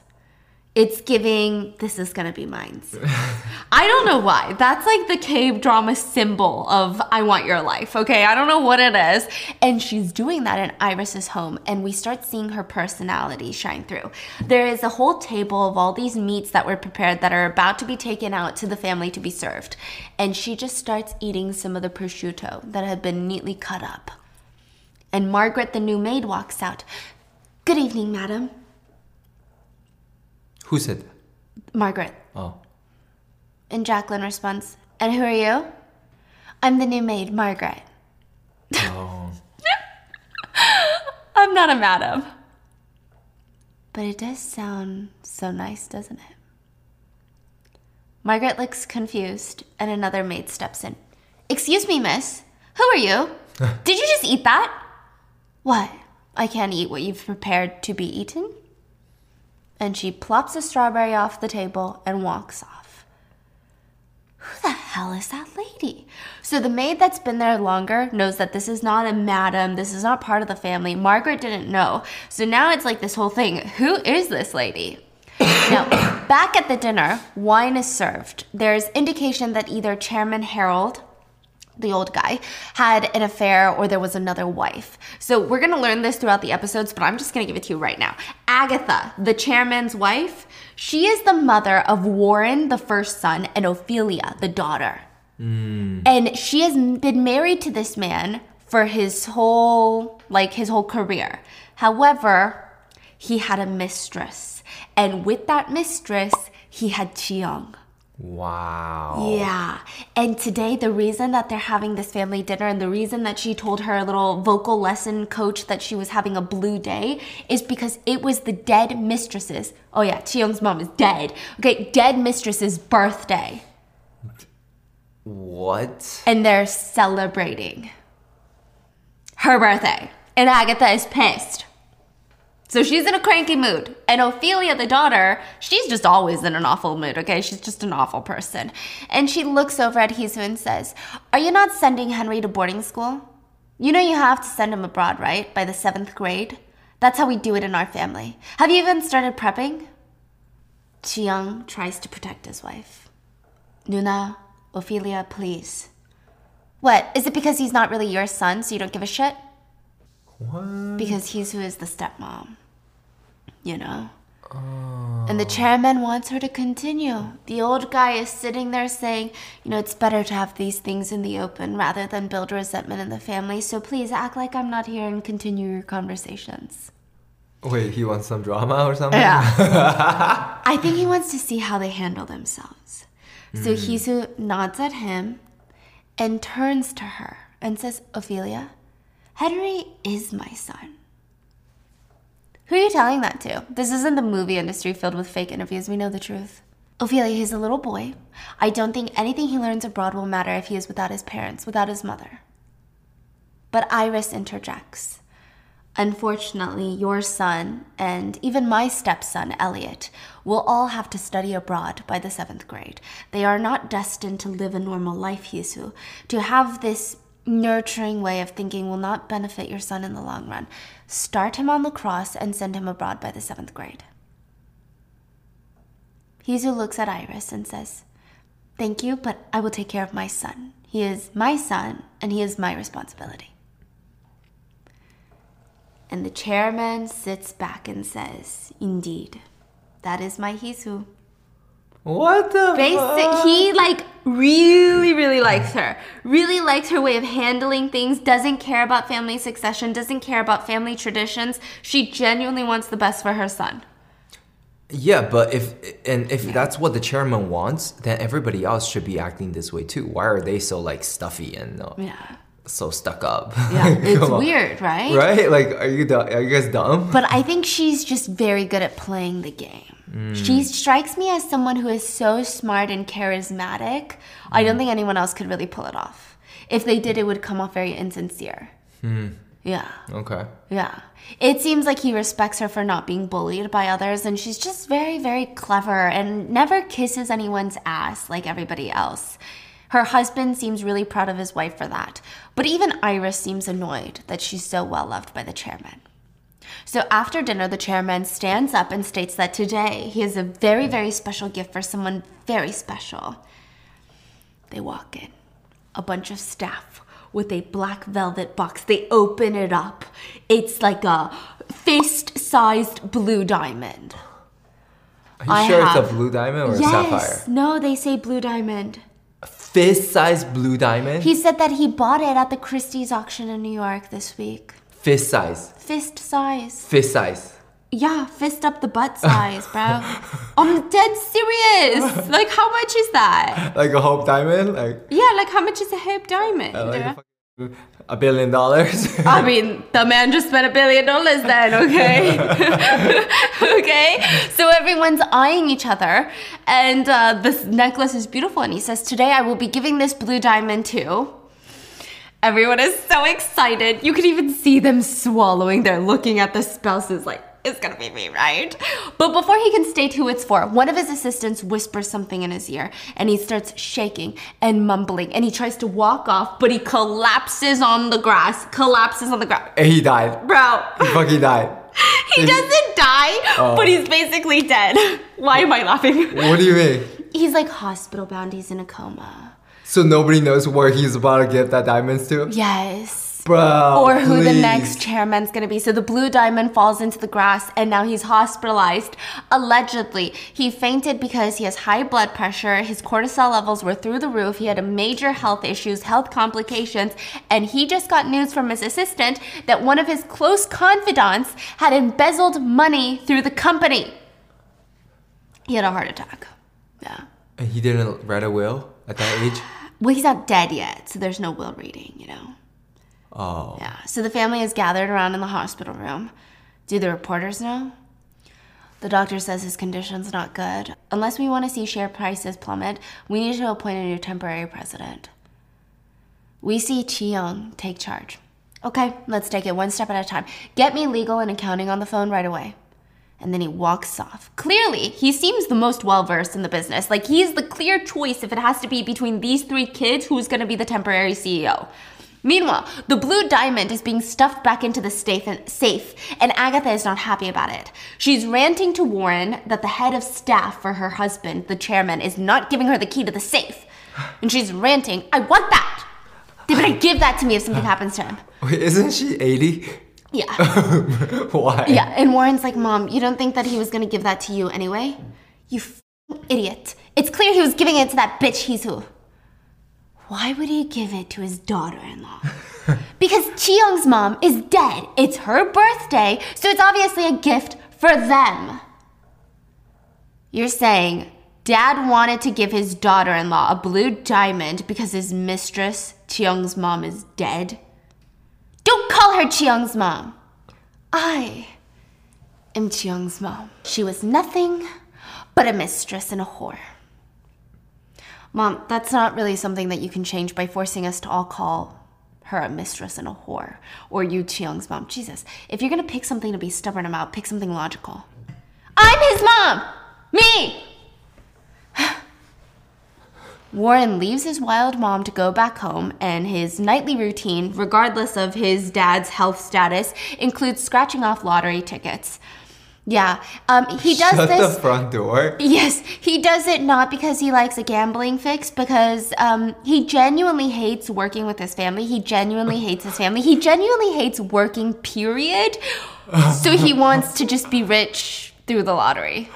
It's giving, this is gonna be mine. I don't know why. That's like the K drama symbol of I want your life, okay? I don't know what it is. And she's doing that in Iris's home, and we start seeing her personality shine through. There is a whole table of all these meats that were prepared that are about to be taken out to the family to be served. And she just starts eating some of the prosciutto that had been neatly cut up. And Margaret, the new maid, walks out. Good evening, madam. Who said that? Margaret. Oh. And Jacquelyn responds, And who are you? I'm the new maid, Margaret. Oh. I'm not a madam. But it does sound so nice, doesn't it? Margaret looks confused, and another maid steps in. Excuse me, miss. Who are you? Did you just eat that? What? I can't eat what you've prepared to be eaten? And she plops a strawberry off the table and walks off. Who the hell is that lady? So the maid that's been there longer knows that this is not a madam, this is not part of the family. Margaret didn't know. So now it's like this whole thing. Who is this lady? now, back at the dinner, wine is served. There's indication that either Chairman Harold the old guy, had an affair or there was another wife. So we're gonna learn this throughout the episodes, but I'm just gonna give it to you right now. Agatha, the chairman's wife, she is the mother of Warren, the first son, and Ophelia, the daughter. Hmm. And she has been married to this man for his whole like his whole career. However, he had a mistress. And with that mistress, he had Chiyoung. Wow. Yeah. And today, the reason that they're having this family dinner and the reason that she told her little vocal lesson coach that she was having a blue day is because it was the dead mistress's. Oh, yeah, Chiyoung's mom is dead. Okay, dead mistress's birthday. What? And they're celebrating her birthday. And Agatha is pissed. So she's in a cranky mood. And Ophelia, the daughter, she's just always in an awful mood, okay? She's just an awful person. And she looks over at Hee-Soo and says, Are you not sending Henry to boarding school? You know you have to send him abroad, right? By the seventh grade? That's how we do it in our family. Have you even started prepping? Chiyoung tries to protect his wife. Nuna, Ophelia, please. What? Is it because he's not really your son, so you don't give a shit? What? Because Hee-Soo is the stepmom. You know? And the oh. chairman wants her to continue. The old guy is sitting there saying, you know, it's better to have these things in the open rather than build resentment in the family, so please act like I'm not here and continue your conversations. Wait, he wants some drama or something? Yeah. I think he wants to see how they handle themselves. So hmm. Hee-Soo nods at him and turns to her and says, Ophelia, Henry is my son. Who are you telling that to? This isn't the movie industry filled with fake interviews. We know the truth. Ophelia, he's a little boy. I don't think anything he learns abroad will matter if he is without his parents, without his mother. But Iris interjects. Unfortunately, your son and even my stepson, Elliot, will all have to study abroad by the seventh grade. They are not destined to live a normal life, Hee-Soo. To have this nurturing way of thinking will not benefit your son in the long run. Start him on lacrosse and send him abroad by the seventh grade. Hee-Soo looks at Iris and says, Thank you, but I will take care of my son. He is my son, and he is my responsibility. And the chairman sits back and says, Indeed, that is my Hee-Soo. What the Basic, fuck? he like really, really likes her. Really likes her way of handling things. Doesn't care about family succession. Doesn't care about family traditions. She genuinely wants the best for her son. Yeah, but if and if that's what the chairman wants, then everybody else should be acting this way too. Why are they so like stuffy and uh, Yeah, so stuck up? yeah, it's on. weird, right? Right? Like, are you du- are you guys dumb? But I think she's just very good at playing the game. Mm. She strikes me as someone who is so smart and charismatic. I don't mm. think anyone else could really pull it off. If they did, it would come off very insincere. Hmm. Yeah. Okay. Yeah. It seems like he respects her for not being bullied by others, and she's just very, very clever and never kisses anyone's ass like everybody else. Her husband seems really proud of his wife for that, but even Iris seems annoyed that she's so well loved by the chairman. So after dinner, the chairman stands up and states that today he has a very, very special gift for someone very special. They walk in, a bunch of staff with a black velvet box. They open it up. It's like a fist sized blue diamond. Are you I sure it's a blue diamond or a yes. sapphire? No, they say blue diamond. Fist size blue diamond? He said that he bought it at the Christie's auction in New York this week. Fist size. Fist size. Fist size. Yeah, fist up the butt size, bro. I'm dead serious. Like, how much is that? Like a hope diamond? Like, Yeah, like, how much is a hope diamond? like a, billion dollars? I mean, the man just spent a billion dollars then, okay? okay? So everyone's eyeing each other, and uh, this necklace is beautiful. And he says, Today I will be giving this blue diamond to. Everyone is so excited. You can even see them swallowing. They're looking at the spouses like, it's gonna be me, right? But before he can state who it's for, one of his assistants whispers something in his ear and he starts shaking and mumbling and he tries to walk off, but he collapses on the grass, collapses on the ground. and he died. Bro, He fucking died. he doesn't die, oh. but he's basically dead. Why am I laughing? What do you mean? He's like hospital bound, he's in a coma. So nobody knows where he's about to get that diamonds to? Yes. Bro. or who the next chairman's gonna be. So the blue diamond falls into the grass and now he's hospitalized. Allegedly, he fainted because he has high blood pressure, his cortisol levels were through the roof, he had a major health issues, health complications, and he just got news from his assistant that one of his close confidants had embezzled money through the company. He had a heart attack. Yeah. And he didn't write a will at that age? Well, he's not dead yet, so there's no will reading, you know. Oh. Yeah. So the family is gathered around in the hospital room. Do the reporters know? The doctor says his condition's not good. Unless we want to see share prices plummet, we need to appoint a new temporary president. We see Chi Young take charge. Okay, let's take it one step at a time. Get me legal and accounting on the phone right away. And then he walks off. Clearly, he seems the most well versed in the business. Like, he's the clear choice if it has to be between these three kids who's gonna be the temporary CEO. Meanwhile, the blue diamond is being stuffed back into the safe, and Agatha is not happy about it. She's ranting to Warren that the head of staff for her husband, the chairman, is not giving her the key to the safe. And she's ranting, I want that! They better give that to me if something happens to him. Wait, isn't she 80? Yeah. Why? Yeah, and Warren's like, Mom, you don't think that he was gonna give that to you anyway? You idiot. It's clear he was giving it to that bitch Hee-Soo. Why would he give it to his daughter in law? because Chiyoung's mom is dead. It's her birthday, so it's obviously a gift for them. You're saying dad wanted to give his daughter in law a blue diamond because his mistress, Chiyoung's mom, is dead? Don't call her Chiyoung's mom. I am Chiyoung's mom. She was nothing but a mistress and a whore. Mom, that's not really something that you can change by forcing us to all call her a mistress and a whore. Or you, Chiyoung's mom. Jesus, if you're gonna pick something to be stubborn about, pick something logical. I'm his mom! Me! Warren leaves his wild mom to go back home, and his nightly routine, regardless of his dad's health status, includes scratching off lottery tickets. Yeah. Um, he does Shut this. the front door. Yes, he does it not because he likes a gambling fix, because um, he genuinely hates working with his family. He genuinely hates his family. He genuinely hates working, period. So he wants to just be rich through the lottery.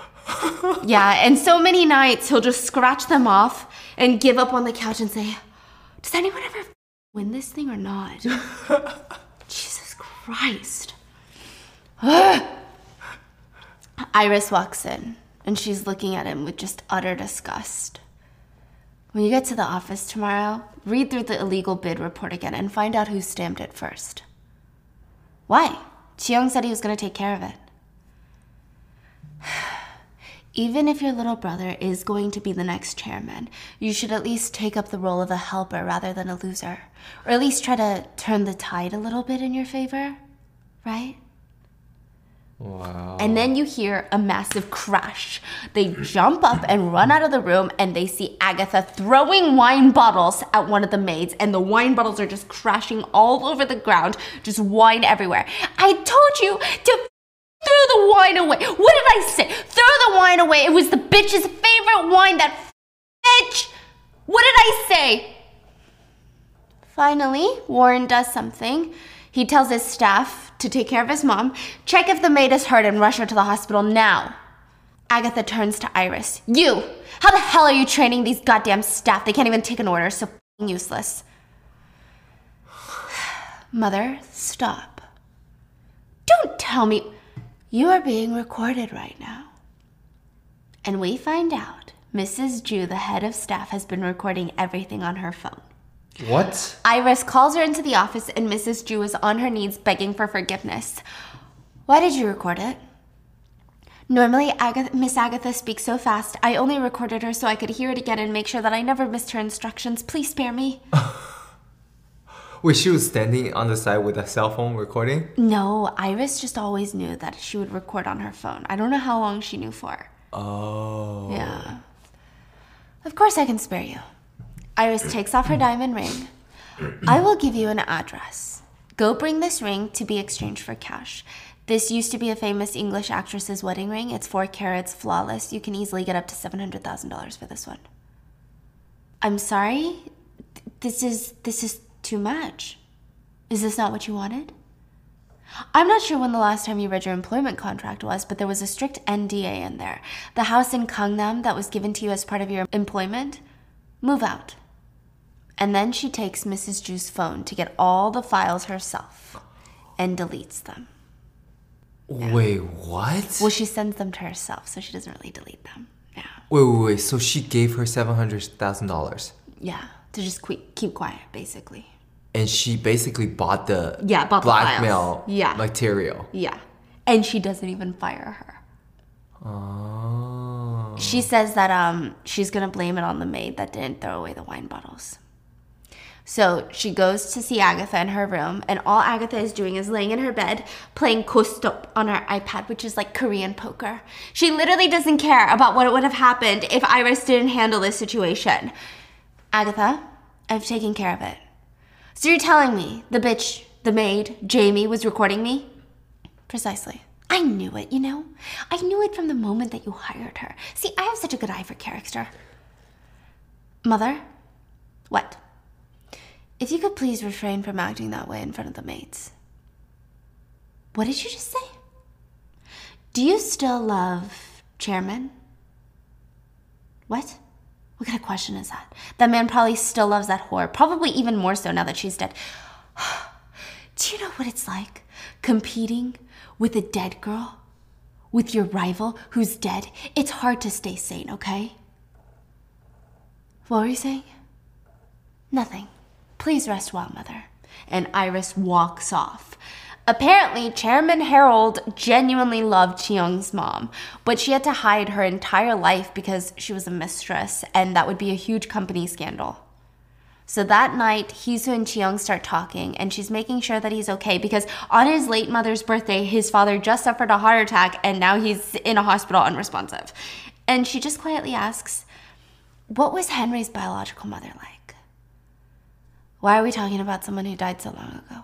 Yeah, and so many nights he'll just scratch them off and give up on the couch and say, Does anyone ever win this thing or not? Jesus Christ. Iris walks in and she's looking at him with just utter disgust. When you get to the office tomorrow, read through the illegal bid report again and find out who stamped it first. Why? Chiyoung said he was going to take care of it. Even if your little brother is going to be the next chairman, you should at least take up the role of a helper rather than a loser. Or at least try to turn the tide a little bit in your favor, right? Wow. And then you hear a massive crash. They jump up and run out of the room, and they see Agatha throwing wine bottles at one of the maids, and the wine bottles are just crashing all over the ground, just wine everywhere. I told you to throw the wine away. What did I say? Throw the wine away. It was the bitch's favorite wine, that bitch. What did I say? Finally, Warren does something. He tells his staff to take care of his mom, check if the maid is hurt, and rush her to the hospital now. Agatha turns to Iris. You! How the hell are you training these goddamn staff? They can't even take an order, so useless. Mother, stop. Don't tell me. You are being recorded right now. And we find out Mrs. Joo, the head of staff, has been recording everything on her phone. What? Iris calls her into the office, and Mrs. Joo is on her knees begging for forgiveness. Why did you record it? Normally, Agatha, Miss Agatha speaks so fast. I only recorded her so I could hear it again and make sure that I never missed her instructions. Please spare me. Wait, she was standing on the side with a cell phone recording? no, Iris just always knew that she would record on her phone. I don't know how long she knew for. Oh. Yeah. Of course, I can spare you. Iris takes off her diamond ring. I will give you an address. Go bring this ring to be exchanged for cash. This used to be a famous English actress's wedding ring. It's four carats, flawless. You can easily get up to $700,000 for this one. I'm sorry? This is this is too much. Is this not what you wanted? I'm not sure when the last time you read your employment contract was, but there was a strict NDA in there. The house in Gangnam that was given to you as part of your employment, move out. And then she takes Mrs. Joo's phone to get all the files herself and deletes them. Wait, what? Well, she sends them to herself, so she doesn't really delete them. Yeah. Wait, wait, wait. So she gave her seven hundred thousand dollars, Yeah. To just keep, keep quiet, basically. and she basically bought the Yeah, bought the blackmail Yeah. material. Yeah. And she doesn't even fire her. Oh. She says that um she's gonna blame it on the maid that didn't throw away the wine bottles. So she goes to see Agatha in her room, and all Agatha is doing is laying in her bed playing Go-Stop on her iPad, which is like Korean poker. She literally doesn't care about what would have happened if Iris didn't handle this situation. Agatha, I've taken care of it. So you're telling me the bitch, the maid, Jamie was recording me? Precisely. I knew it, you know? I knew it from the moment that you hired her. See, I have such a good eye for character. Mother? What? If you could please refrain from acting that way in front of the mates. What did you just say? Do you still love Chairman? What? What kind of question is that? That man probably still loves that whore, probably even more so now that she's dead. Do you know what it's like competing with a dead girl? With your rival who's dead? It's hard to stay sane, okay? What were you saying? Nothing. Please rest well, Mother. And Iris walks off. Apparently, Chairman Harold genuinely loved Chiyoung's mom, but she had to hide her entire life because she was a mistress, and that would be a huge company scandal. So that night, Hee-Soo and Chiyoung start talking, and she's making sure that he's okay because on his late mother's birthday, his father just suffered a heart attack and now he's in a hospital unresponsive. And she just quietly asks, What was Henry's biological mother like? Why are we talking about someone who died so long ago?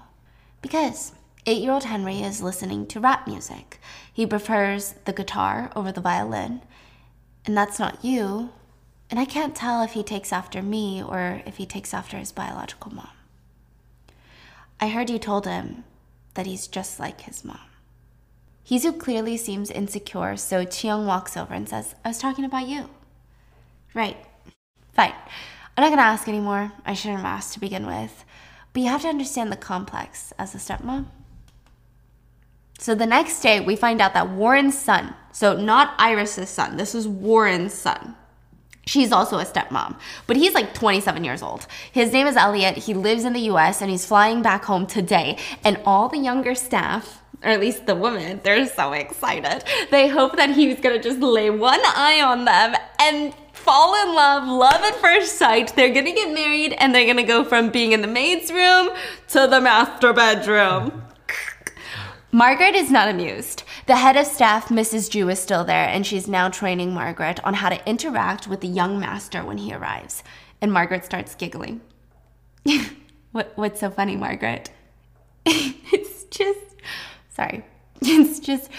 Because Eight year old Henry is listening to rap music. He prefers the guitar over the violin. And that's not you. And I can't tell if he takes after me or if he takes after his biological mom. I heard you told him that he's just like his mom. Hee-Soo clearly seems insecure, so Chiyoung walks over and says, I was talking about you. Right. Fine. I'm not gonna ask anymore. I shouldn't have asked to begin with. But you have to understand the complex as a stepmom. So the next day, we find out that Warren's son, so not Iris's son, this is Warren's son. She's also a stepmom, but he's like 27 years old. His name is Elliot. He lives in the US and he's flying back home today. And all the younger staff, or at least the women, they're so excited. They hope that he's gonna just lay one eye on them and fall in love, love at first sight. They're gonna get married and they're gonna go from being in the maid's room to the master bedroom. Margaret is not amused. The head of staff, Mrs. Joo, is still there, and she's now training Margaret on how to interact with the young master when he arrives. And Margaret starts giggling. what, what's so funny, Margaret? it's just, sorry. It's just,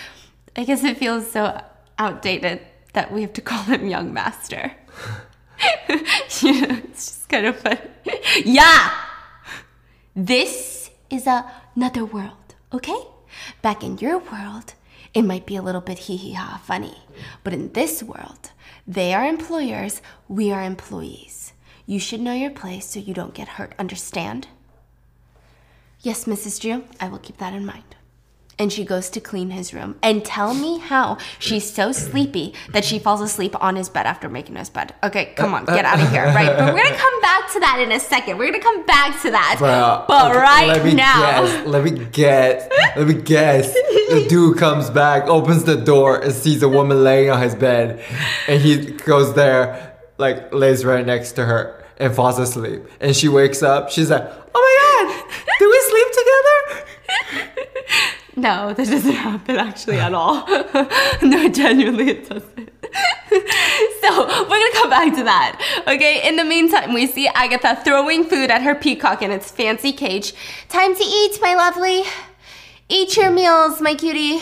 I guess it feels so outdated that we have to call him young master. yeah, it's just kind of fun. yeah! This is another world, okay? Back in your world, it might be a little bit hee hee ha funny. But in this world, they are employers, we are employees. You should know your place so you don't get hurt, understand? Yes, Mrs. Joo, I will keep that in mind. And she goes to clean his room. And tell me how she's so sleepy that she falls asleep on his bed after making his bed. Okay, come on, get out of here, right? But we're gonna come back to that in a second. We're gonna come back to that. Bro, but okay, right let me now. Guess, let me guess. Let me guess. The dude comes back, opens the door, and sees a woman laying on his bed, and he goes there, like lays right next to her, and falls asleep. And she wakes up. She's like, "Oh my god, do we sleep together?" No, that doesn't happen actually at all. no, genuinely, it doesn't. so we're gonna come back to that. Okay, in the meantime, we see Agatha throwing food at her peacock in its fancy cage. Time to eat, my lovely. Eat your meals, my cutie.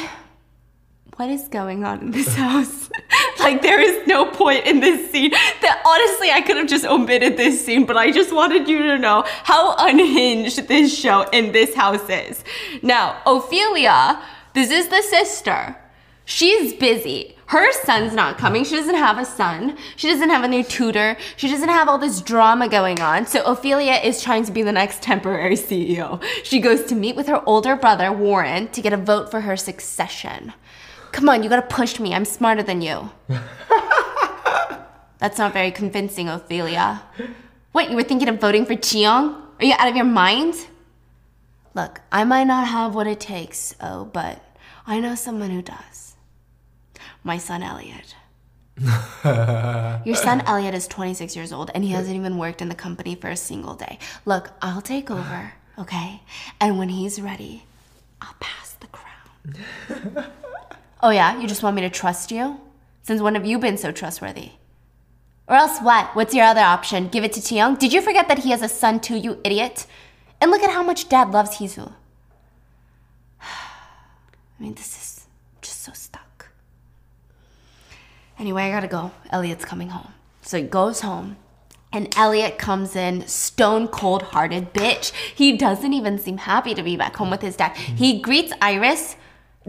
What is going on in this house? like, there is no point in this scene that honestly I could have just omitted this scene, but I just wanted you to know how unhinged this show in this house is. Now, Ophelia, this is the sister. She's busy. Her son's not coming. She doesn't have a son. She doesn't have a new tutor. She doesn't have all this drama going on. So Ophelia is trying to be the next temporary CEO. She goes to meet with her older brother, Warren, to get a vote for her succession. Come on, you gotta push me. I'm smarter than you. That's not very convincing, Ophelia. What, you were thinking of voting for Chiyoung? Are you out of your mind? Look, I might not have what it takes, oh, but I know someone who does. My son Elliot. Your son Elliot is 26 years old and he hasn't even worked in the company for a single day. Look, I'll take over, okay? And when he's ready, I'll pass the crown. oh, yeah? You just want me to trust you? Since when have you been so trustworthy? Or else what? What's your other option? Give it to Chiyoung? Did you forget that he has a son too, you idiot? And look at how much dad loves Hee-Soo. I mean, this is just so stuck. Anyway, I gotta go. Elliot's coming home. So he goes home, and Elliot comes in stone cold hearted bitch. He doesn't even seem happy to be back home with his dad. He greets Iris.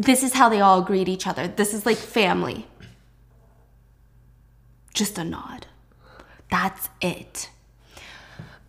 This is how they all greet each other. This is like family. Just a nod. That's it.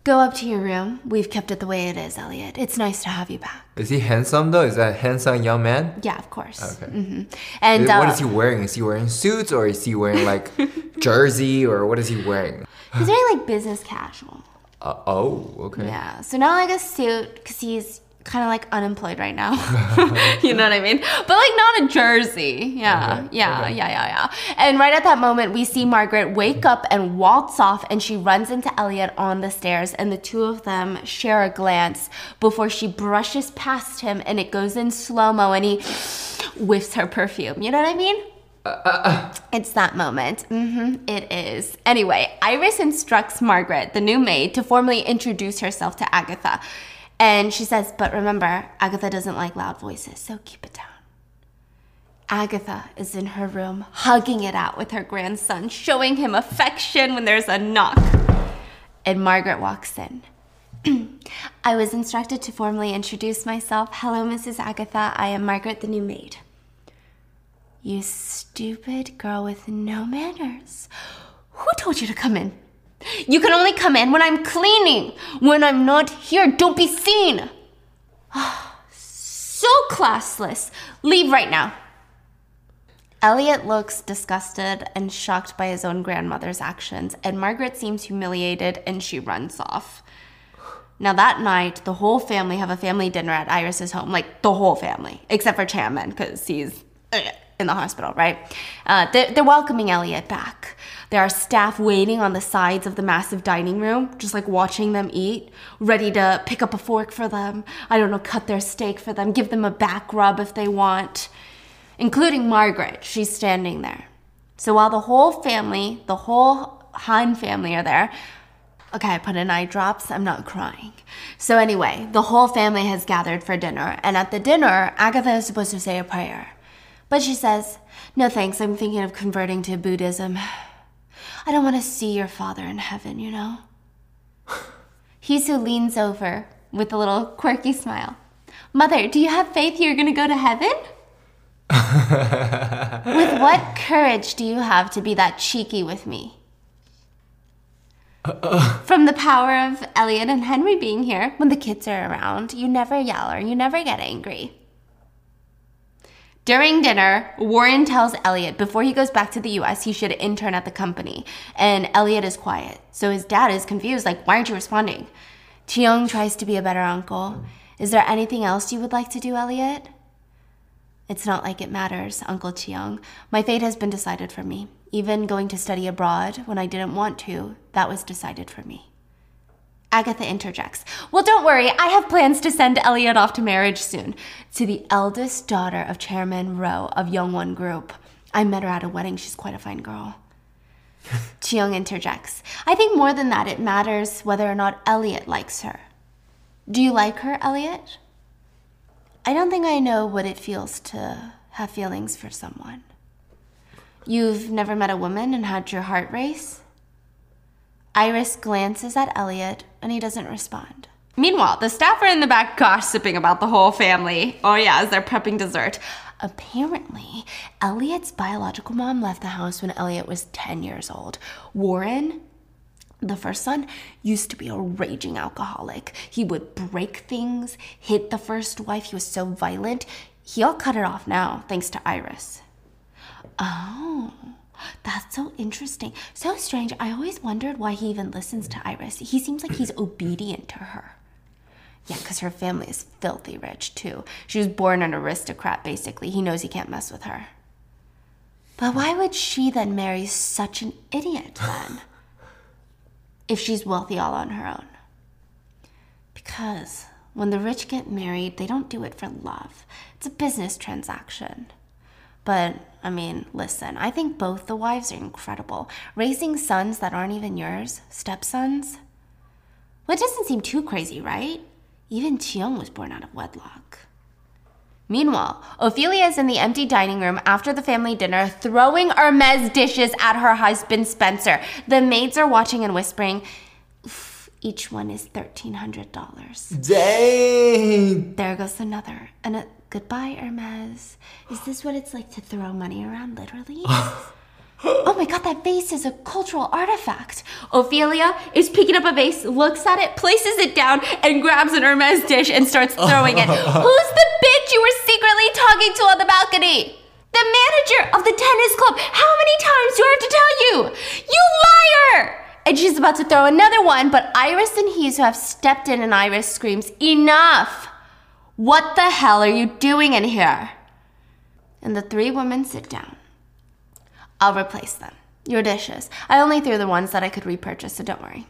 Go up to your room. We've kept it the way it is, Elliot. It's nice to have you back. Is he handsome though? Is that a handsome young man? Yeah, of course. Okay. Mm -hmm. And what uh, is he wearing? Is he wearing suits or is he wearing like jersey or what is he wearing? he's wearing like business casual. Uh, oh, okay. Yeah. So not like a suit because he's kind of like unemployed right now. you know what I mean? But like not a jersey. Yeah. Okay, Yeah. okay. Yeah. Yeah. Yeah. And right at that moment, we see Margaret wake up and waltz off, and she runs into Elliot on the stairs, and the two of them share a glance before she brushes past him, and it goes in slow mo, and he whiffs her perfume. You know what I mean? It's that moment. Mm-hmm, it is. Anyway, Iris instructs Margaret, the new maid, to formally introduce herself to Agatha. And she says, But remember, Agatha doesn't like loud voices, so keep it down. Agatha is in her room, hugging it out with her grandson, showing him affection when there's a knock. And Margaret walks in. I was instructed to formally introduce myself. Hello, Mrs. Agatha. I am Margaret, the new maid. You stupid girl with no manners. Who told you to come in? You can only come in when I'm cleaning. When I'm not here, don't be seen. so classless. Leave right now. Elliot looks disgusted and shocked by his own grandmother's actions, and Margaret seems humiliated and she runs off. Now, that night, the whole family have a family dinner at Iris's home. Like, the whole family, except for Chairman, because he's uh, in the hospital, right? Uh, they're, they're welcoming Elliot back. There are staff waiting on the sides of the massive dining room, just like watching them eat, ready to pick up a fork for them. I don't know, cut their steak for them, give them a back rub if they want including Margaret. She's standing there. So while the whole family, the whole Han family are there, okay, I put in eye drops, I'm not crying. So anyway, the whole family has gathered for dinner, and at the dinner, Agatha is supposed to say a prayer. But she says, No thanks, I'm thinking of converting to Buddhism. I don't want to see your father in heaven, you know? Hee-Soo leans over with a little quirky smile. Mother, do you have faith you're going to go to heaven? with what courage do you have to be that cheeky with me? From the power of Elliot and Henry being here, when the kids are around, you never yell or you never get angry. During dinner, Warren tells Elliot before he goes back to the US, he should intern at the company. And Elliot is quiet. So his dad is confused, like, why aren't you responding? Chiyoung tries to be a better uncle. Is there anything else you would like to do, Elliot? It's not like it matters, Uncle Chiyoung. My fate has been decided for me. Even going to study abroad when I didn't want to, that was decided for me. Agatha interjects. Well, don't worry. I have plans to send Elliot off to marriage soon to the eldest daughter of Chairman Rowe of Youngwon Group. I met her at a wedding. She's quite a fine girl. Chiyoung interjects. I think more than that, it matters whether or not Elliot likes her. Do you like her, Elliot? I don't think I know what it feels to have feelings for someone. You've never met a woman and had your heart race? Iris glances at Elliot and he doesn't respond. Meanwhile, the staff are in the back gossiping about the whole family. Oh, yeah, as they're prepping dessert. Apparently, Elliot's biological mom left the house when Elliot was 10 years old. Warren the first son used to be a raging alcoholic. He would break things, hit the first wife. He was so violent. He all cut it off now, thanks to Iris. Oh, that's so interesting. So strange. I always wondered why he even listens to Iris. He seems like he's obedient to her. Yeah, because her family is filthy rich, too. She was born an aristocrat, basically. He knows he can't mess with her. But why would she then marry such an idiot, then? if she's wealthy all on her own. Because when the rich get married, they don't do it for love, it's a business transaction. But I mean, listen, I think both the wives are incredible. Raising sons that aren't even yours, stepsons. Well, it doesn't seem too crazy, right? Even Chiyoung was born out of wedlock. Meanwhile, Ophelia is in the empty dining room after the family dinner, throwing Hermes dishes at her husband Spencer. The maids are watching and whispering, each one is $1,300. Dang! There goes another. And a goodbye, Hermes. Is this what it's like to throw money around, literally? Oh my god, that vase is a cultural artifact. Ophelia is picking up a vase, looks at it, places it down, and grabs an Hermes dish and starts throwing it. Who's the bitch you were secretly talking to on the balcony? The manager of the tennis club. How many times do I have to tell you? You liar! And she's about to throw another one, but Iris and Hee-Soo have stepped in, and Iris screams, Enough! What the hell are you doing in here? And the three women sit down. I'll replace them. Your dishes. I only threw the ones that I could repurchase, so don't worry.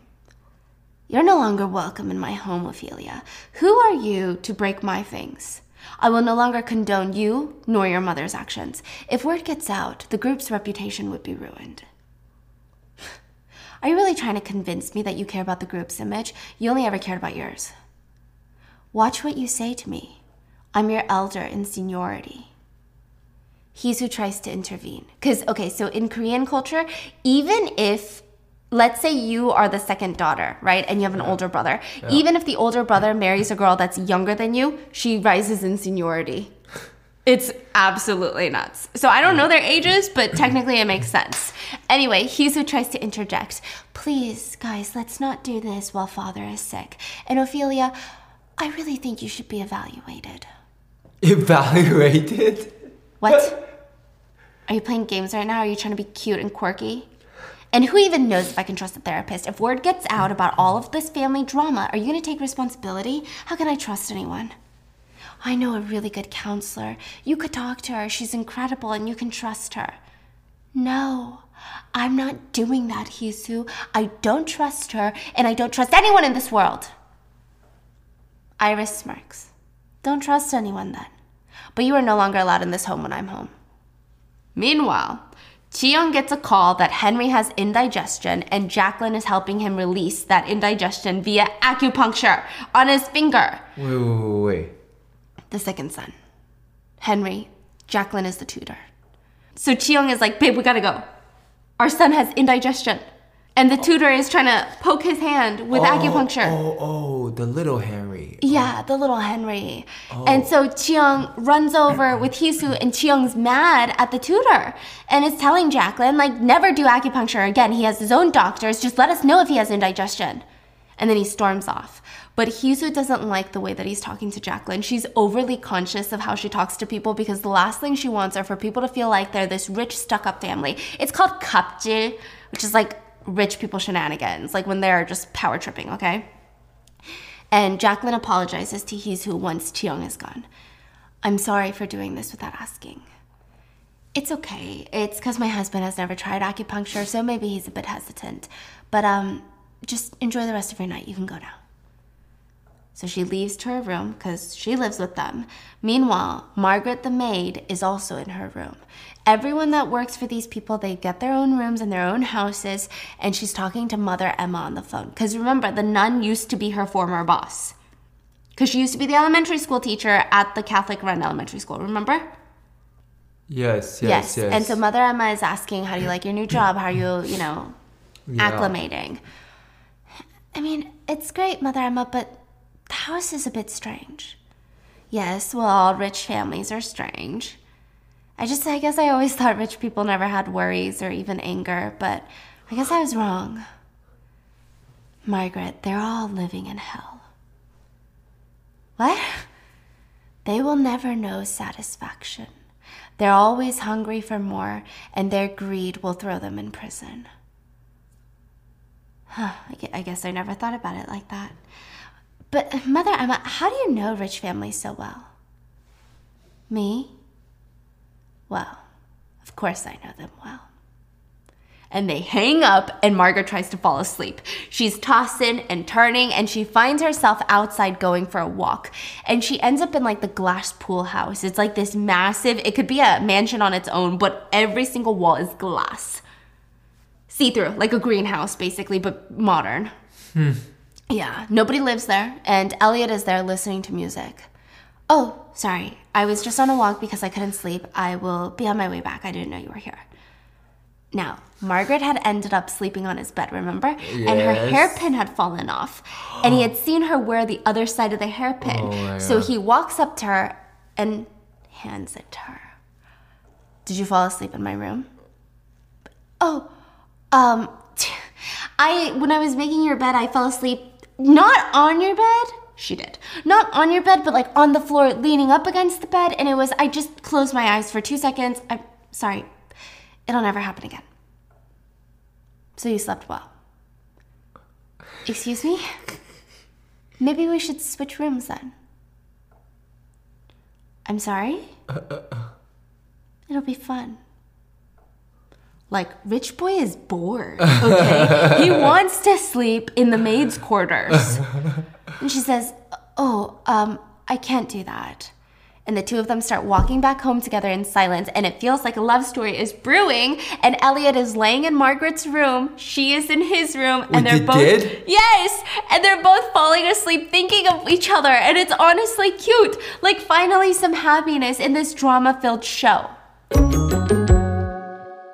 You're no longer welcome in my home, Ophelia. Who are you to break my things? I will no longer condone you nor your mother's actions. If word gets out, the group's reputation would be ruined. Are you really trying to convince me that you care about the group's image? You only ever cared about yours. Watch what you say to me. I'm your elder in seniority. Hee-Soo tries to intervene. Because, okay, so in Korean culture, even if, let's say you are the second daughter, right? And you have an older brother, even if the older brother marries a girl that's younger than you, she rises in seniority. It's absolutely nuts. So I don't know their ages, but technically it makes sense. Anyway, Hee-Soo tries to interject. Please, guys, let's not do this while father is sick. And Ophelia, I really think you should be evaluated. Evaluated? What? Are you playing games right now? Are you trying to be cute and quirky? And who even knows if I can trust a therapist? If word gets out about all of this family drama, are you going to take responsibility? How can I trust anyone? I know a really good counselor. You could talk to her. She's incredible and you can trust her. No, I'm not doing that, Hee-Soo. I don't trust her and I don't trust anyone in this world. Iris smirks. Don't trust anyone then. But you are no longer allowed in this home when I'm home. Meanwhile, Chiyoung gets a call that Henry has indigestion and Jacquelyn is helping him release that indigestion via acupuncture on his finger. Wait, wait, wait. The second son. Henry, Jacquelyn is the tutor. So Chiyoung is like, babe, we gotta go. Our son has indigestion. And the tutor is trying to poke his hand with oh, acupuncture. Oh, oh, the little Henry. Yeah, the little Henry. Oh. And so Chiyoung runs over with Hee-Soo, and Chiyoung's mad at the tutor and is telling Jacquelyn, like, never do acupuncture again. He has his own doctors. Just let us know if he has indigestion. And then he storms off. But Hee-Soo doesn't like the way that he's talking to Jacquelyn. She's overly conscious of how she talks to people because the last thing she wants are for people to feel like they're this rich, stuck up family. It's called kapjil, which is like rich people shenanigans, like when they're just power tripping, okay? And Jacquelyn apologizes to Hee-Soo once Chiyoung is gone. I'm sorry for doing this without asking. It's okay. It's because my husband has never tried acupuncture, so maybe he's a bit hesitant. But um, just enjoy the rest of your night. You can go now. So she leaves to her room because she lives with them. Meanwhile, Margaret the maid is also in her room. Everyone that works for these people, they get their own rooms and their own houses, and she's talking to Mother Emma on the phone. Because remember, the nun used to be her former boss. Because she used to be the elementary school teacher at the Catholic run elementary school, remember? Yes, yes, yes. And so Mother Emma is asking, How do you like your new job? How are you, you know, Yeah. acclimating? I mean, it's great, Mother Emma, but the house is a bit strange. Yes, well, all rich families are strange. I just, I guess I always thought rich people never had worries or even anger, but I guess I was wrong. Margaret, they're all living in hell. What? They will never know satisfaction. They're always hungry for more, and their greed will throw them in prison. Huh, I guess I never thought about it like that. But, Mother Emma, how do you know rich families so well? Me? Well, of course I know them well. And they hang up, and Margaret tries to fall asleep. She's tossing and turning, and she finds herself outside going for a walk. And she ends up in like the glass pool house. It's like this massive, it could be a mansion on its own, but every single wall is glass. See through, like a greenhouse basically, but modern. Hmm. Yeah, nobody lives there, and Elliot is there listening to music. Oh, sorry. I was just on a walk because I couldn't sleep. I will be on my way back. I didn't know you were here. Now, Margaret had ended up sleeping on his bed, remember? Yes. And her hairpin had fallen off. And he had seen her wear the other side of the hairpin. Oh so God. he walks up to her and hands it to her. Did you fall asleep in my room? Oh, um, I when I was making your bed, I fell asleep not on your bed. She did. Not on your bed, but like on the floor, leaning up against the bed. And it was, I just closed my eyes for two seconds. I'm sorry. It'll never happen again. So you slept well. Excuse me? Maybe we should switch rooms then. I'm sorry? Uh, uh, uh. It'll be fun. Like, Rich Boy is bored, okay? he wants to sleep in the maid's quarters. And she says, Oh, um, I can't do that. and the two of them start walking back home together in silence. And it feels like a love story is brewing. And Elliot is laying in Margaret's room. She is in his room. And Wait, they're they both did? yes. And they're both falling asleep thinking of each other. And it's honestly cute. Like finally some happiness in this drama filled show.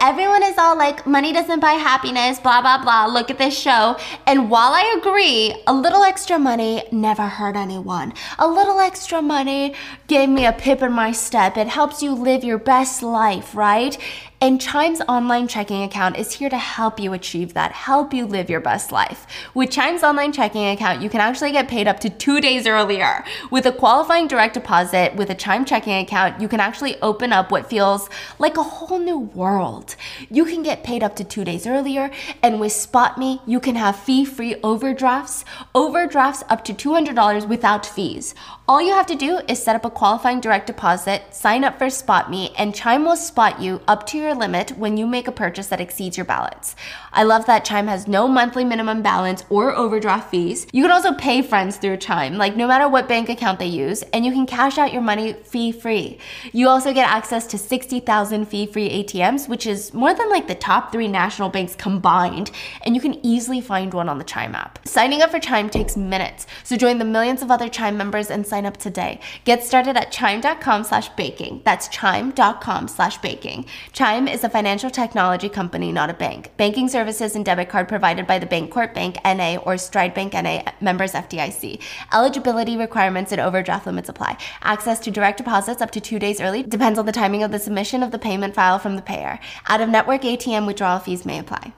Everyone all like, money doesn't buy happiness, blah, blah, blah. Look at this show. And while I agree, a little extra money never hurt anyone. A little extra money gave me a pip in my step. It helps you live your best life, right? And Chime's online checking account is here to help you achieve that, help you live your best life. With Chime's online checking account, you can actually get paid up to two days earlier. With a qualifying direct deposit with a Chime checking account, you can actually open up what feels like a whole new world. You can get paid up to two days earlier, and with SpotMe, you can have fee free overdrafts, overdrafts up to $200 without fees. All you have to do is set up a qualifying direct deposit, sign up for SpotMe, and Chime will spot you up to your limit when you make a purchase that exceeds your balance. I love that Chime has no monthly minimum balance or overdraft fees. You can also pay friends through Chime, like no matter what bank account they use, and you can cash out your money fee free. You also get access to 60,000 fee free ATMs, which is more than like the top three national banks combined, and you can easily find one on the Chime app. Signing up for Chime takes minutes, so join the millions of other Chime members and sign up today. Get started at chime.com slash baking. That's chime.com slash baking. Chime is a financial technology company, not a bank. Banking services and debit card provided by the Bancorp Bank NA or Stride Bank NA members FDIC. Eligibility requirements and overdraft limits apply. Access to direct deposits up to two days early depends on the timing of the submission of the payment file from the payer. Out of network ATM withdrawal fees may apply.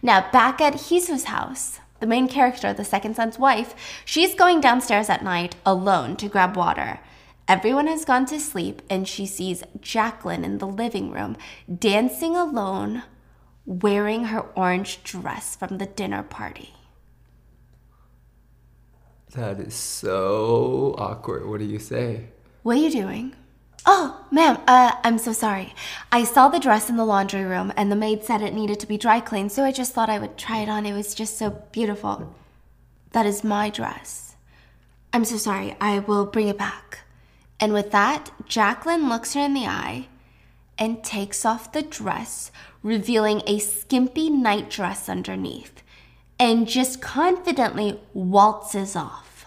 Now, back at Hee-Soo's house, the main character, the second son's wife, she's going downstairs at night alone to grab water. Everyone has gone to sleep, and she sees Jacquelyn in the living room dancing alone, wearing her orange dress from the dinner party. That is so awkward. What do you say? What are you doing? Oh, ma'am, uh, I'm so sorry. I saw the dress in the laundry room and the maid said it needed to be dry cleaned, so I just thought I would try it on. It was just so beautiful. That is my dress. I'm so sorry. I will bring it back. And with that, Jacquelyn looks her in the eye and takes off the dress, revealing a skimpy night dress underneath, and just confidently waltzes off.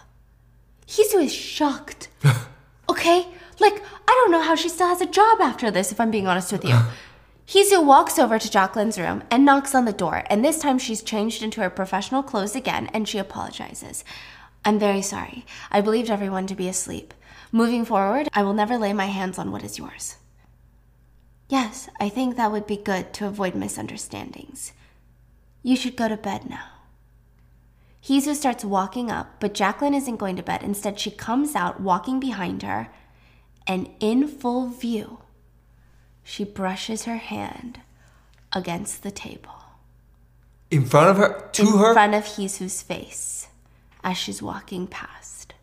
Hee-Soo is shocked. okay? Like, I don't know how she still has a job after this, if I'm being honest with you. Hee-Soo walks over to Jacquelyn's room and knocks on the door, and this time she's changed into her professional clothes again and she apologizes. I'm very sorry. I believed everyone to be asleep. Moving forward, I will never lay my hands on what is yours. Yes, I think that would be good to avoid misunderstandings. You should go to bed now. Hee-Soo starts walking up, but Jacquelyn isn't going to bed. Instead, she comes out walking behind her, and in full view, she brushes her hand against the table In front of her? To in her? In front of Hee-Soo's face as she's walking past.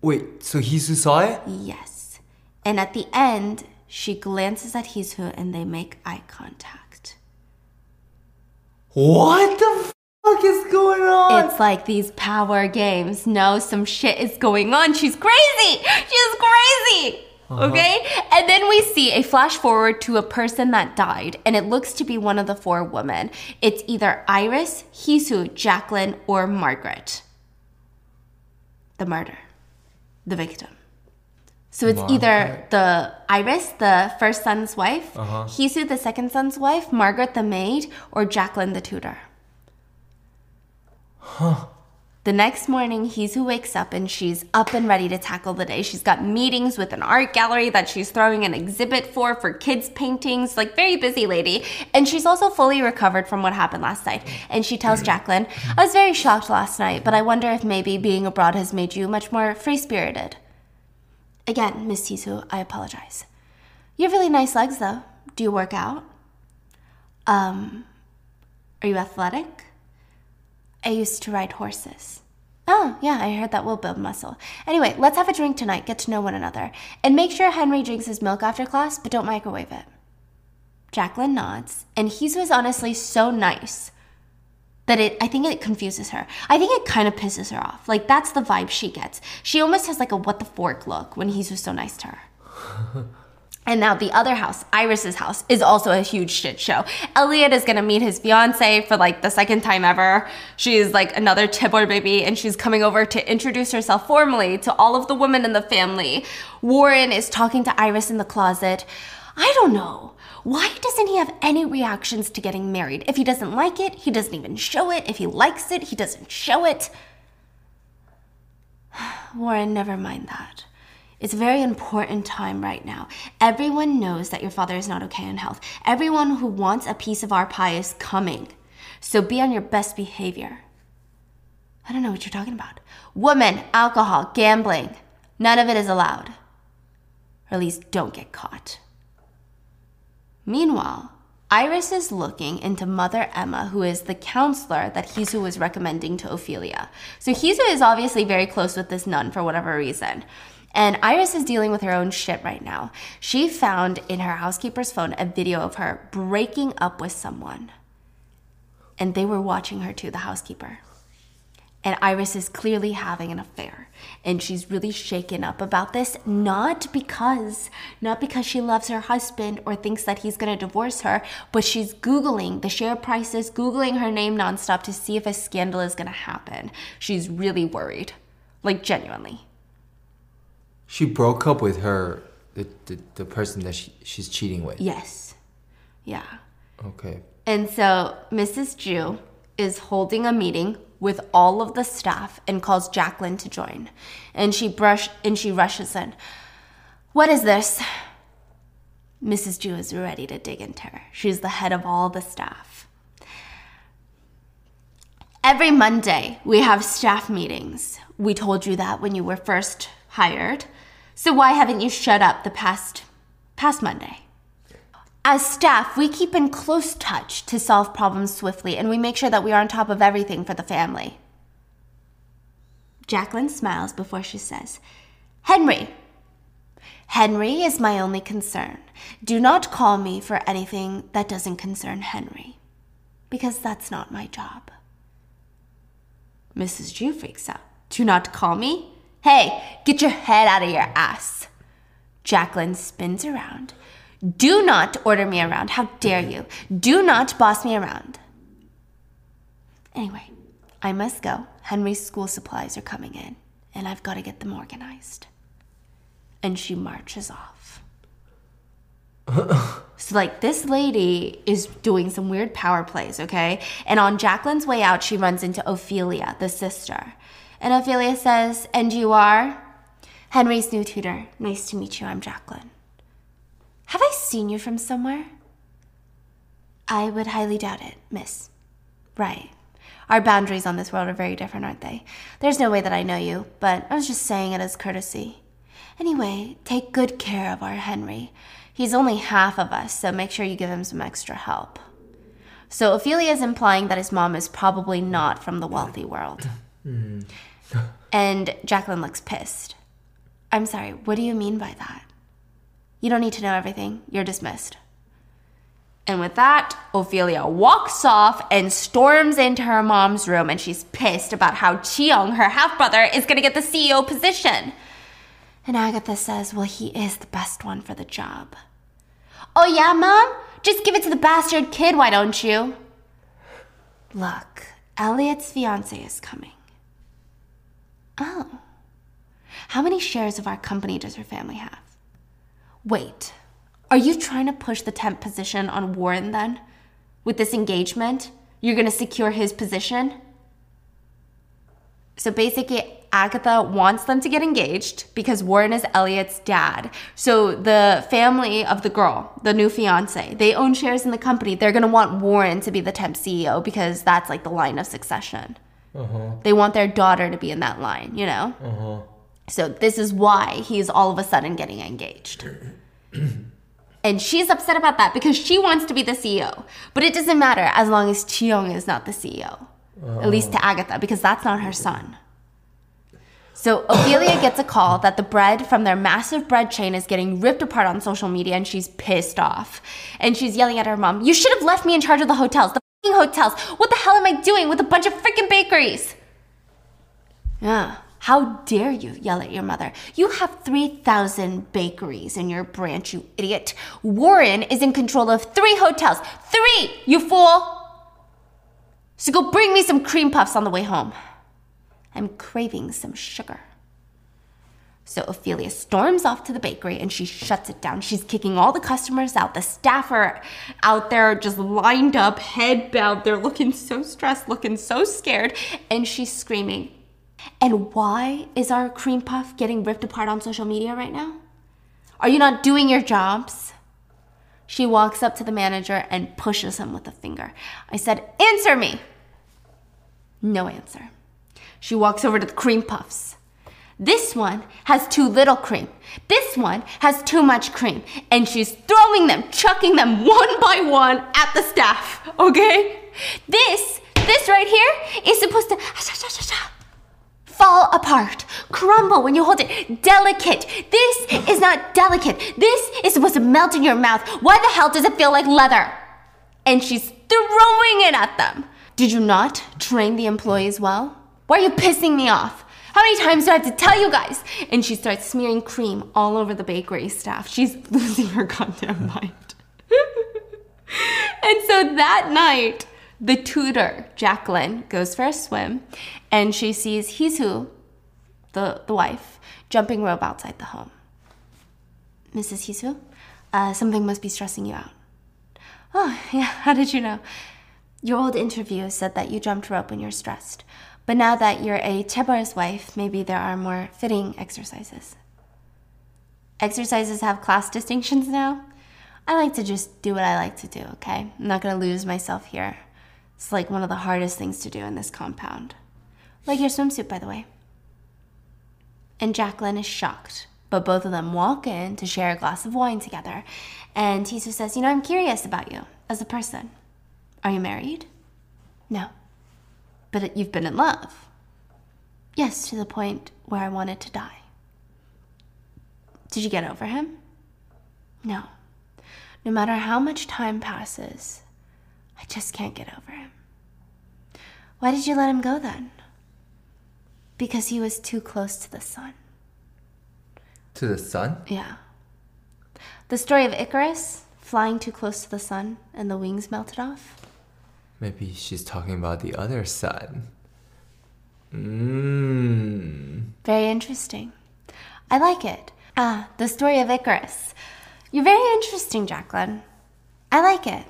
Wait, so Hee-Soo saw it? Yes. And at the end, she glances at Hee-Soo and they make eye contact. What the fuck is going on? It's like these power games. No, some shit is going on. She's crazy. She's crazy. Okay? And then we see a flash forward to a person that died, and it looks to be one of the four women. It's either Iris, Hee-Soo, Jacquelyn, or Margaret. The murder. The victim. So it's either the Iris, the first son's wife, Uh-huh. Hee-Soo, the second son's wife, Margaret, the maid, or Jacquelyn, the tutor. The next morning, Hee-Soo wakes up and she's up and ready to tackle the day. She's got meetings with an art gallery that she's throwing an exhibit for for kids' paintings, like very busy lady. And she's also fully recovered from what happened last night. And she tells Jacquelyn, I was very shocked last night, but I wonder if maybe being abroad has made you much more free spirited. Again, Miss Hee-Soo, I apologize. You have really nice legs, though. Do you work out? Um, are you athletic? I used to ride horses. Oh, yeah, I heard that will build muscle. Anyway, let's have a drink tonight, get to know one another. And make sure Henry drinks his milk after class, but don't microwave it. Jacquelyn nods, and Hee-Soo is honestly so nice. that it I think it confuses her. I think it kind of pisses her off. Like that's the vibe she gets. She almost has like a what the fork look when he's just so nice to her. And now the other house, Iris's house, is also a huge shit show. Elliot is gonna meet his fiance for like the second time ever. She's like another chaebol baby, and she's coming over to introduce herself formally to all of the women in the family. Warren is talking to Iris in the closet. I don't know. Why doesn't he have any reactions to getting married? If he doesn't like it, he doesn't even show it. If he likes it, he doesn't show it. Warren, never mind that. It's a very important time right now. Everyone knows that your father is not okay in health. Everyone who wants a piece of our pie is coming. So be on your best behavior. I don't know what you're talking about. Women, alcohol, gambling. None of it is allowed. Or at least don't get caught. Meanwhile, Iris is looking into Mother Emma, who is the counselor that Hee-Soo was recommending to Ophelia. So Hee-Soo is obviously very close with this nun for whatever reason. And Iris is dealing with her own shit right now. She found in her housekeeper's phone a video of her breaking up with someone. And they were watching her too, the housekeeper. And Iris is clearly having an affair. And she's really shaken up about this, not because, not because she loves her husband or thinks that he's gonna divorce her, but she's Googling the share prices, Googling her name nonstop to see if a scandal is gonna happen. She's really worried. Like, genuinely. She broke up with her, the, the, the person that she, she's cheating with. Yes. Yeah. Okay. And so Mrs. Joo is holding a meeting with all of the staff and calls Jacquelyn to join. And she brush and she rushes in. What is this? Mrs. Joo is ready to dig into her. She's the head of all the staff. Every Monday, we have staff meetings. We told you that when you were first hired. So why haven't you shut up the past past Monday? As staff, we keep in close touch to solve problems swiftly and we make sure that we are on top of everything for the family. Jacquelyn smiles before she says, Henry. Henry is my only concern. Do not call me for anything that doesn't concern Henry, because that's not my job. Mrs. Joo freaks out. Do not call me? Hey, get your head out of your ass. Jacquelyn spins around. Do not order me around. How dare you? Do not boss me around. Anyway, I must go. Henry's school supplies are coming in, and I've got to get them organized. And she marches off. so, like, this lady is doing some weird power plays, okay? And on Jacquelyn's way out, she runs into Ophelia, the sister. And Ophelia says, And you are? Henry's new tutor. Nice to meet you. I'm Jacquelyn. Have I seen you from somewhere? I would highly doubt it, miss. Right. Our boundaries on this world are very different, aren't they? There's no way that I know you, but I was just saying it as courtesy. Anyway, take good care of our Henry. He's only half of us, so make sure you give him some extra help. So Ophelia is implying that his mom is probably not from the wealthy world. Hmm. And Jacquelyn looks pissed. I'm sorry, what do you mean by that? You don't need to know everything. You're dismissed. And with that, Ophelia walks off and storms into her mom's room, and she's pissed about how Chiyoung, her half brother, is gonna get the CEO position. And Agatha says, Well, he is the best one for the job. Oh, yeah, Mom? Just give it to the bastard kid, why don't you? Look, Elliot's fiance is coming. Oh. How many shares of our company does her family have? Wait, are you trying to push the temp position on Warren then? With this engagement? You're gonna secure his position? So basically, Agatha wants them to get engaged because Warren is Elliot's dad. So the family of the girl, the new fiance, they own shares in the company. They're gonna want Warren to be the temp CEO because that's like the line of succession. Uh-huh. They want their daughter to be in that line, you know? Uh-huh. So this is why he's all of a sudden getting engaged. and she's upset about that because she wants to be the CEO. But it doesn't matter as long as Chiyoung is not the CEO. Uh-huh. At least to Agatha, because that's not her son. So Ophelia gets a call that the bread from their massive bread chain is getting ripped apart on social media and she's pissed off. And she's yelling at her mom, You should have left me in charge of the hotels. The hotels. What the hell am I doing with a bunch of freaking bakeries? Yeah. How dare you yell at your mother? You have 3,000 bakeries in your branch, you idiot. Warren is in control of three hotels. Three, you fool! So go bring me some cream puffs on the way home. I'm craving some sugar. So Ophelia storms off to the bakery and she shuts it down. She's kicking all the customers out. The staff are out there just lined up, head bowed. They're looking so stressed, looking so scared. And she's screaming, and why is our cream puff getting ripped apart on social media right now? Are you not doing your jobs? She walks up to the manager and pushes him with a finger. I said, Answer me! No answer. She walks over to the cream puffs. This one has too little cream. This one has too much cream. And she's throwing them, chucking them one by one at the staff, okay? This, this right here is supposed to fall apart, crumble when you hold it. Delicate. This is not delicate. This is supposed to melt in your mouth. Why the hell does it feel like leather? And she's throwing it at them. Did you not train the employees well? Why are you pissing me off? How many times do I have to tell you guys? And she starts smearing cream all over the bakery staff. She's losing her goddamn mind. and so that night, the tutor, Jacquelyn, goes for a swim and she sees Hee-Soo, the, the wife, jumping rope outside the home. Mrs. Hee-Soo, uh, something must be stressing you out. Oh, yeah, how did you know? Your old interview said that you jumped rope when you're stressed. But now that you're a chaebol's wife, maybe there are more fitting exercises. Exercises have class distinctions now? I like to just do what I like to do, okay? I'm not gonna lose myself here. It's like one of the hardest things to do in this compound. Like your swimsuit, by the way. And Jacquelyn is shocked, but both of them walk in to share a glass of wine together. And Hee-Soo says, You know, I'm curious about you as a person. Are you married? No. But you've been in love? Yes, to the point where I wanted to die. Did you get over him? No. No matter how much time passes, I just can't get over him. Why did you let him go then? Because he was too close to the sun. To the sun? Yeah. The story of Icarus flying too close to the sun and the wings melted off. Maybe she's talking about the other sun. Mmm. Very interesting. I like it. Ah, the story of Icarus. You're very interesting, Jacquelyn. I like it.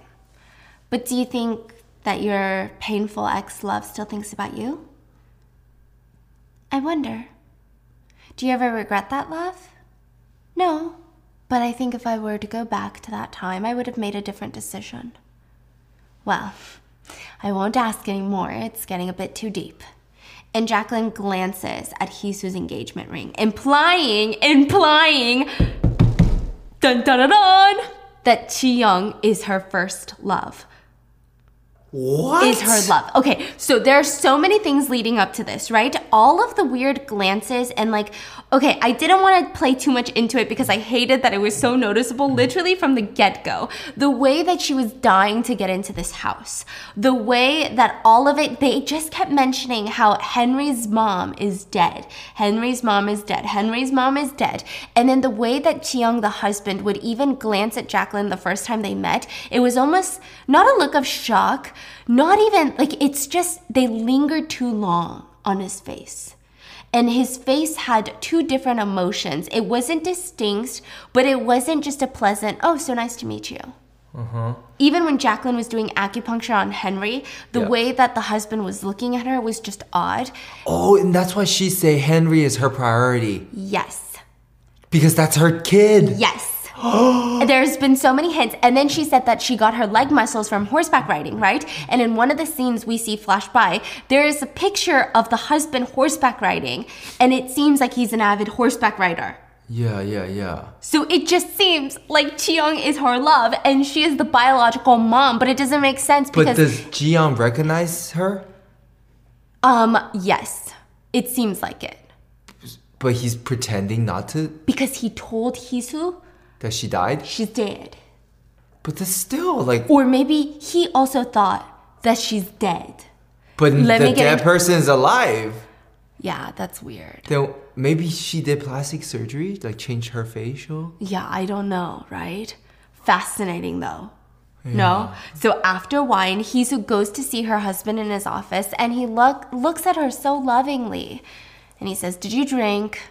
But do you think that your painful ex love still thinks about you? I wonder. Do you ever regret that love? No, but I think if I were to go back to that time, I would have made a different decision. Well, I won't ask anymore, it's getting a bit too deep. And Jacquelyn glances at Hee-Soo's engagement ring, implying, implying, dun dun dun dun, that Chiyoung is her first love. What? is her love. Okay, so there are so many things leading up to this, right? All of the weird glances and like, okay, I didn't want to play too much into it because I hated that it was so noticeable literally from the get go. The way that she was dying to get into this house, the way that all of it, they just kept mentioning how Henry's mom is dead. Henry's mom is dead. Henry's mom is dead. And then the way that Chiyoung, the husband, would even glance at Jacquelyn the first time they met, it was almost not a look of shock not even like it's just they lingered too long on his face. And his face had two different emotions. It wasn't distinct, but it wasn't just a pleasant, oh, so nice to meet you. Uh-huh. Even when Jacquelyn was doing acupuncture on Henry, the yeah. way that the husband was looking at her was just odd. Oh, and that's why she say Henry is her priority. Yes. Because that's her kid. Yes. There's been so many hints. And then she said that she got her leg muscles from horseback riding, right? And in one of the scenes we see flash by, there is a picture of the husband horseback riding, and it seems like he's an avid horseback rider. Yeah, yeah, yeah. So it just seems like Chiyoung is her love and she is the biological mom, but it doesn't make sense because But does Chiyoung recognize her? Um, yes. It seems like it. But he's pretending not to? Because he told Hee-Soo that she died? She's dead. But that's still like. Or maybe he also thought that she's dead. But Let the dead into- person is alive. Yeah, that's weird. Then maybe she did plastic surgery, like change her facial. Yeah, I don't know, right? Fascinating though. No? So after wine, Hee-Soo goes to see her husband in his office and he look, looks at her so lovingly. And he says, Did you drink?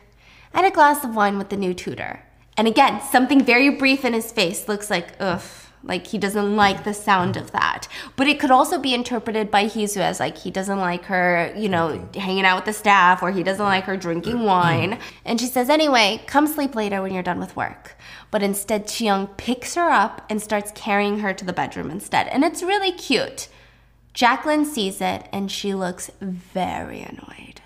And a glass of wine with the new tutor. And again, something very brief in his face looks like, ugh, like he doesn't like the sound of that. But it could also be interpreted by Hee-Soo as like he doesn't like her, you know, hanging out with the staff or he doesn't like her drinking wine. And she says, anyway, come sleep later when you're done with work. But instead, Chiyoung picks her up and starts carrying her to the bedroom instead. And it's really cute. Jacquelyn sees it and she looks very annoyed.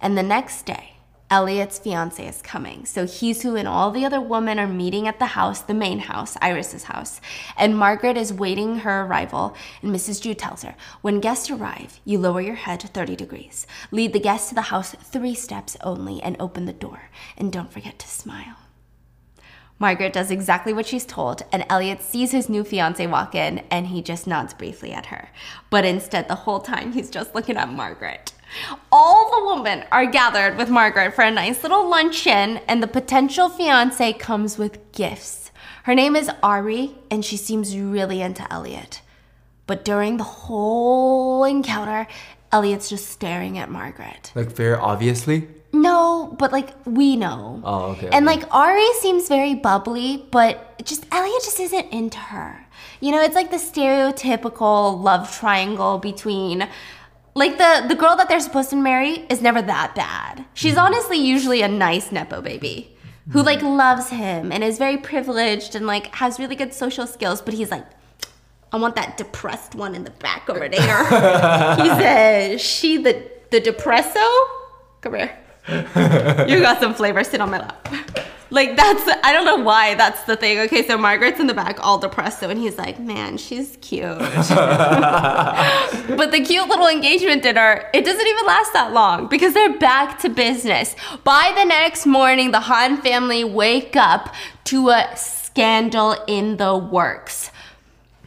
And the next day, Elliot's fiance is coming. So Hee-Soo and all the other women are meeting at the house, the main house, Iris's house. And Margaret is waiting her arrival. And Mrs. Joo tells her, when guests arrive, you lower your head 30 degrees. Lead the guests to the house three steps only and open the door. And don't forget to smile. Margaret does exactly what she's told, and Elliot sees his new fiance walk in and he just nods briefly at her. But instead, the whole time, he's just looking at Margaret. All the women are gathered with Margaret for a nice little luncheon, and the potential fiance comes with gifts. Her name is Ari, and she seems really into Elliot. But during the whole encounter, Elliot's just staring at Margaret. Like very obviously. No, but like we know. Oh, okay, And okay. like Ari seems very bubbly, but just Elliot just isn't into her. You know, it's like the stereotypical love triangle between like the the girl that they're supposed to marry is never that bad. She's Mm-hmm. honestly usually a nice nepo baby who like loves him and is very privileged and like has really good social skills, but he's like I want that depressed one in the back over there. he says, she the the depresso. Come here. You got some flavor. Sit on my lap. Like that's I don't know why that's the thing. Okay, so Margaret's in the back, all depressed, So and he's like, "Man, she's cute." but the cute little engagement dinner, it doesn't even last that long because they're back to business. By the next morning, the Han family wake up to a scandal in the works.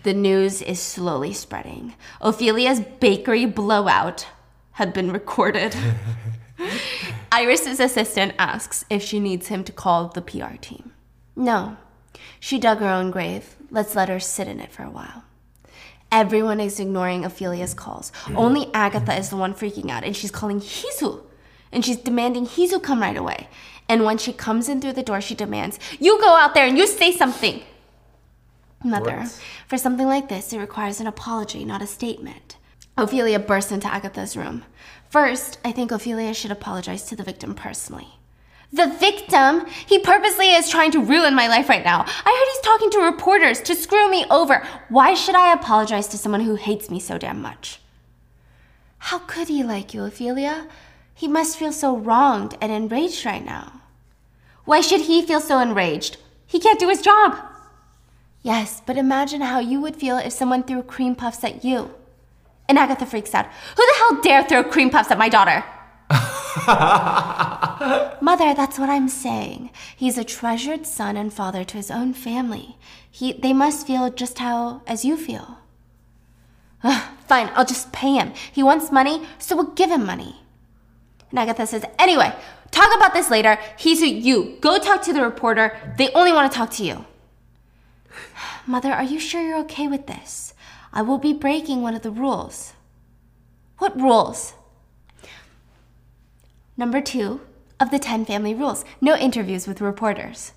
The news is slowly spreading. Ophelia's bakery blowout had been recorded. Iris's assistant asks if she needs him to call the PR team. No. She dug her own grave. Let's let her sit in it for a while. Everyone is ignoring Ophelia's calls. Only Agatha is the one freaking out, and she's calling Hee-Soo. And she's demanding Hee-Soo come right away. And when she comes in through the door, she demands, You go out there and you say something. Mother, What? for something like this, it requires an apology, not a statement. Ophelia bursts into Agatha's room. First, I think Ophelia should apologize to the victim personally. The victim? He purposely is trying to ruin my life right now. I heard he's talking to reporters to screw me over. Why should I apologize to someone who hates me so damn much? How could he like you, Ophelia? He must feel so wronged and enraged right now. Why should he feel so enraged? He can't do his job. Yes, but imagine how you would feel if someone threw cream puffs at you. And Agatha freaks out. Who the hell dare throw cream puffs at my daughter? Mother, that's what I'm saying. He's a treasured son and father to his own family. He, they must feel just how as you feel. Ugh, fine, I'll just pay him. He wants money, so we'll give him money. And Agatha says, anyway, talk about this later. He's a you. Go talk to the reporter. They only want to talk to you. Mother, are you sure you're okay with this? I will be breaking one of the rules. What rules? Number two of the 10 family rules no interviews with reporters.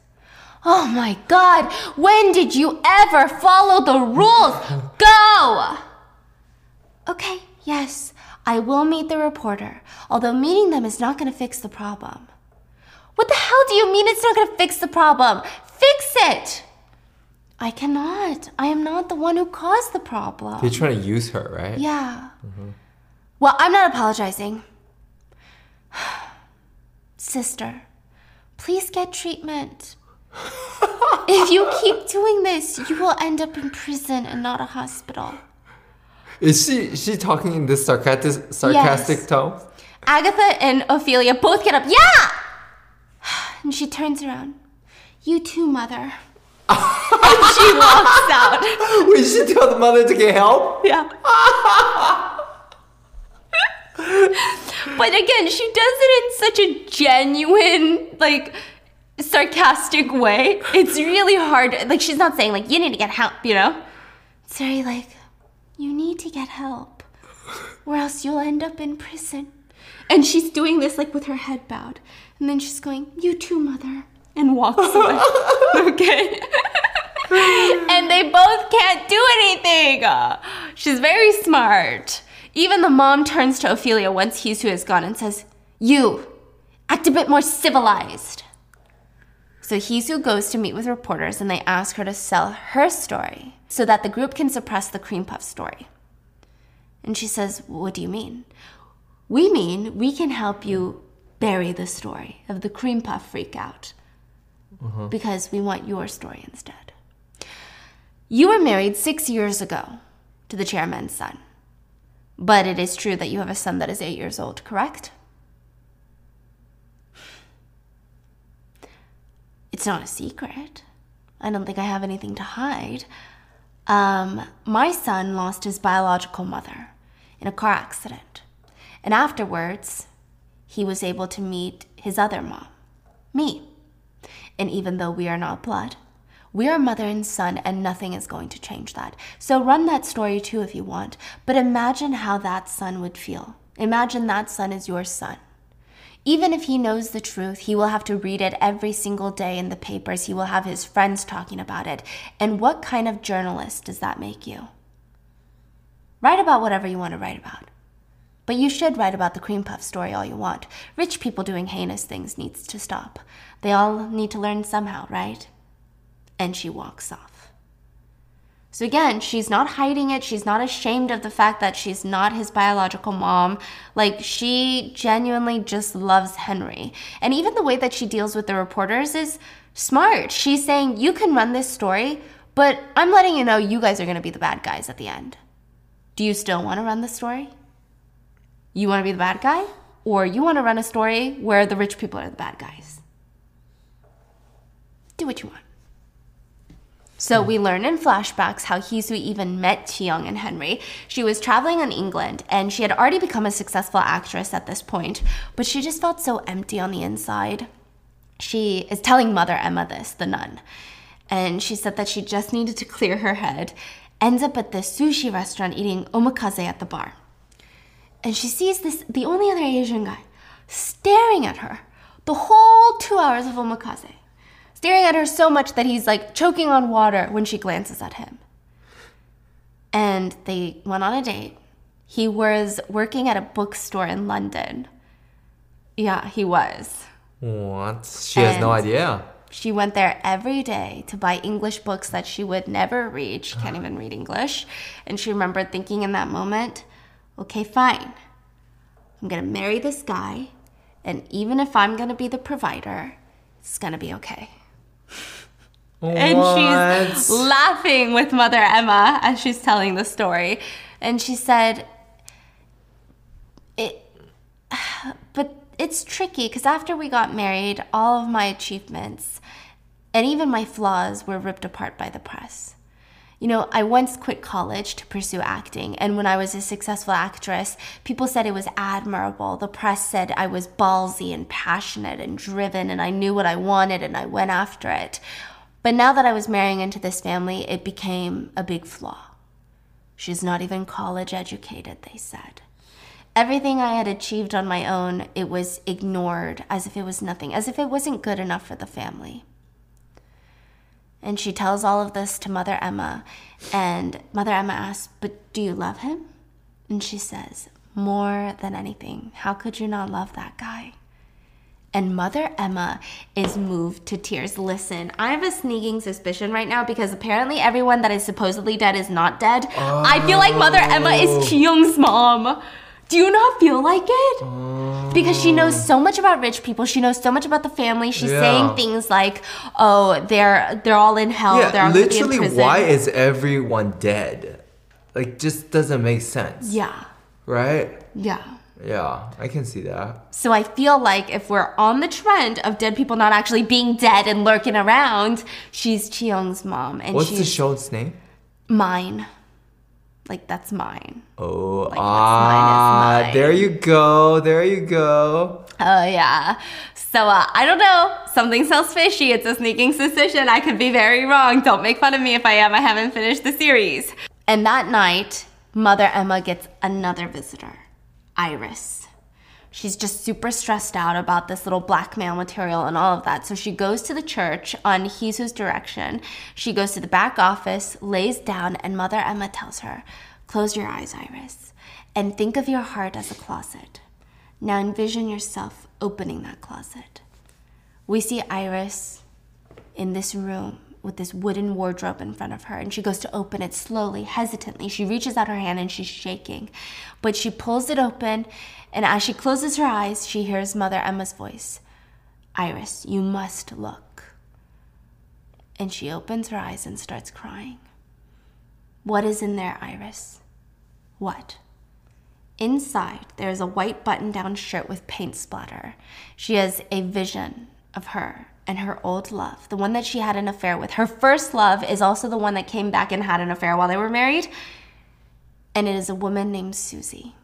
Oh my god, when did you ever follow the rules? Go! Okay, yes, I will meet the reporter, although meeting them is not going to fix the problem. What the hell do you mean it's not going to fix the problem? Fix it! I cannot. I am not the one who caused the problem. They're trying to use her, right? Yeah. Mm-hmm. Well, I'm not apologizing. Sister, please get treatment. if you keep doing this, you will end up in prison and not a hospital. Is she is she talking in this sarcastic sarcastic Yes. tone? Agatha and Ophelia both get up. Yeah! And she turns around. You too, mother. And she walks out. We should tell the mother to get help. Yeah. but again, she does it in such a genuine, like, sarcastic way. It's really hard. Like, she's not saying, like, you need to get help, you know? It's very like, you need to get help, or else you'll end up in prison. And she's doing this, like, with her head bowed. And then she's going, you too, mother. And walks away. okay? and they both can't do anything. She's very smart. Even the mom turns to Ophelia once Hee-Soo is gone and says, You, act a bit more civilized. So Hee-Soo goes to meet with reporters and they ask her to sell her story so that the group can suppress the cream puff story. And she says, What do you mean? We mean we can help you bury the story of the cream puff freakout because we want your story instead. You were married six years ago to the chairman's son. But it is true that you have a son that is eight years old, correct? It's not a secret. I don't think I have anything to hide. Um, my son lost his biological mother in a car accident. And afterwards, he was able to meet his other mom, me. And even though we are not blood, we are mother and son, and nothing is going to change that. So run that story too if you want. But imagine how that son would feel. Imagine that son is your son. Even if he knows the truth, he will have to read it every single day in the papers. He will have his friends talking about it. And what kind of journalist does that make you? Write about whatever you want to write about. But you should write about the cream puff story all you want. Rich people doing heinous things needs to stop. They all need to learn somehow, right? And she walks off. So again, she's not hiding it. She's not ashamed of the fact that she's not his biological mom. Like, she genuinely just loves Henry. And even the way that she deals with the reporters is smart. She's saying, You can run this story, but I'm letting you know you guys are going to be the bad guys at the end. Do you still want to run the story? You want to be the bad guy? Or you want to run a story where the rich people are the bad guys? Do what you want. So we learn in flashbacks how Hee-Soo even met Chiyoung and Henry. She was traveling in England and she had already become a successful actress at this point, but she just felt so empty on the inside. She is telling Mother Emma this, the nun, and she said that she just needed to clear her head. Ends up at this sushi restaurant eating omakase at the bar. And she sees this, the only other Asian guy, staring at her the whole two hours of omakase staring at her so much that he's like choking on water when she glances at him. And they went on a date. He was working at a bookstore in London. Yeah, he was. What? She has no idea. She went there every day to buy English books that she would never read. She can't even read English. And she remembered thinking in that moment, okay, fine. I'm gonna marry this guy, and even if I'm gonna be the provider, it's gonna be okay. And she's laughing with Mother Emma as she's telling the story. And she said, it, but it's tricky because after we got married, all of my achievements and even my flaws were ripped apart by the press. You know, I once quit college to pursue acting, and when I was a successful actress, people said it was admirable. The press said I was ballsy and passionate and driven, and I knew what I wanted and I went after it. But now that I was marrying into this family, it became a big flaw. She's not even college educated, they said. Everything I had achieved on my own, it was ignored as if it was nothing, as if it wasn't good enough for the family. And she tells all of this to Mother Emma, and Mother Emma asks, But do you love him? And she says, More than anything. How could you not love that guy? And Mother Emma is moved to tears. Listen, I have a sneaking suspicion right now because apparently everyone that is supposedly dead is not dead. I feel like Mother Emma is oh. Kyung's mom. Do you not feel like it? Because she knows so much about rich people. She knows so much about the family. She's Yeah. saying things like, "Oh, they're they're all in hell. they're all gonna be in literally, why is everyone dead? Like, just doesn't make sense. yeah, Right? yeah. Yeah, I can see that. So I feel like if we're on the trend of dead people not actually being dead and lurking around, she's Chiyoung's mom, and What's she's the show's name? mine. Like that's mine. Oh, what's ah, mine mine. there you go, there you go. Oh yeah. So uh, I don't know. Something smells fishy. It's a sneaking suspicion. I could be very wrong. Don't make fun of me if I am. I haven't finished the series. And that night, Mother Emma gets another visitor, Iris. She's just super stressed out about this little blackmail material and all of that. So she goes to the church on Hee-Soo's direction. She goes to the back office, lays down, and Mother Emma tells her, Close your eyes, Iris, and think of your heart as a closet. Now envision yourself opening that closet. We see Iris in this room with this wooden wardrobe in front of her, and she goes to open it slowly, hesitantly. She reaches out her hand and she's shaking, but she pulls it open, and as she closes her eyes, she hears Mother Emma's voice Iris, you must look. And she opens her eyes and starts crying. What is in there, Iris? What? Inside, there is a white button down shirt with paint splatter. She has a vision of her and her old love, the one that she had an affair with. Her first love is also the one that came back and had an affair while they were married. And it is a woman named Susie.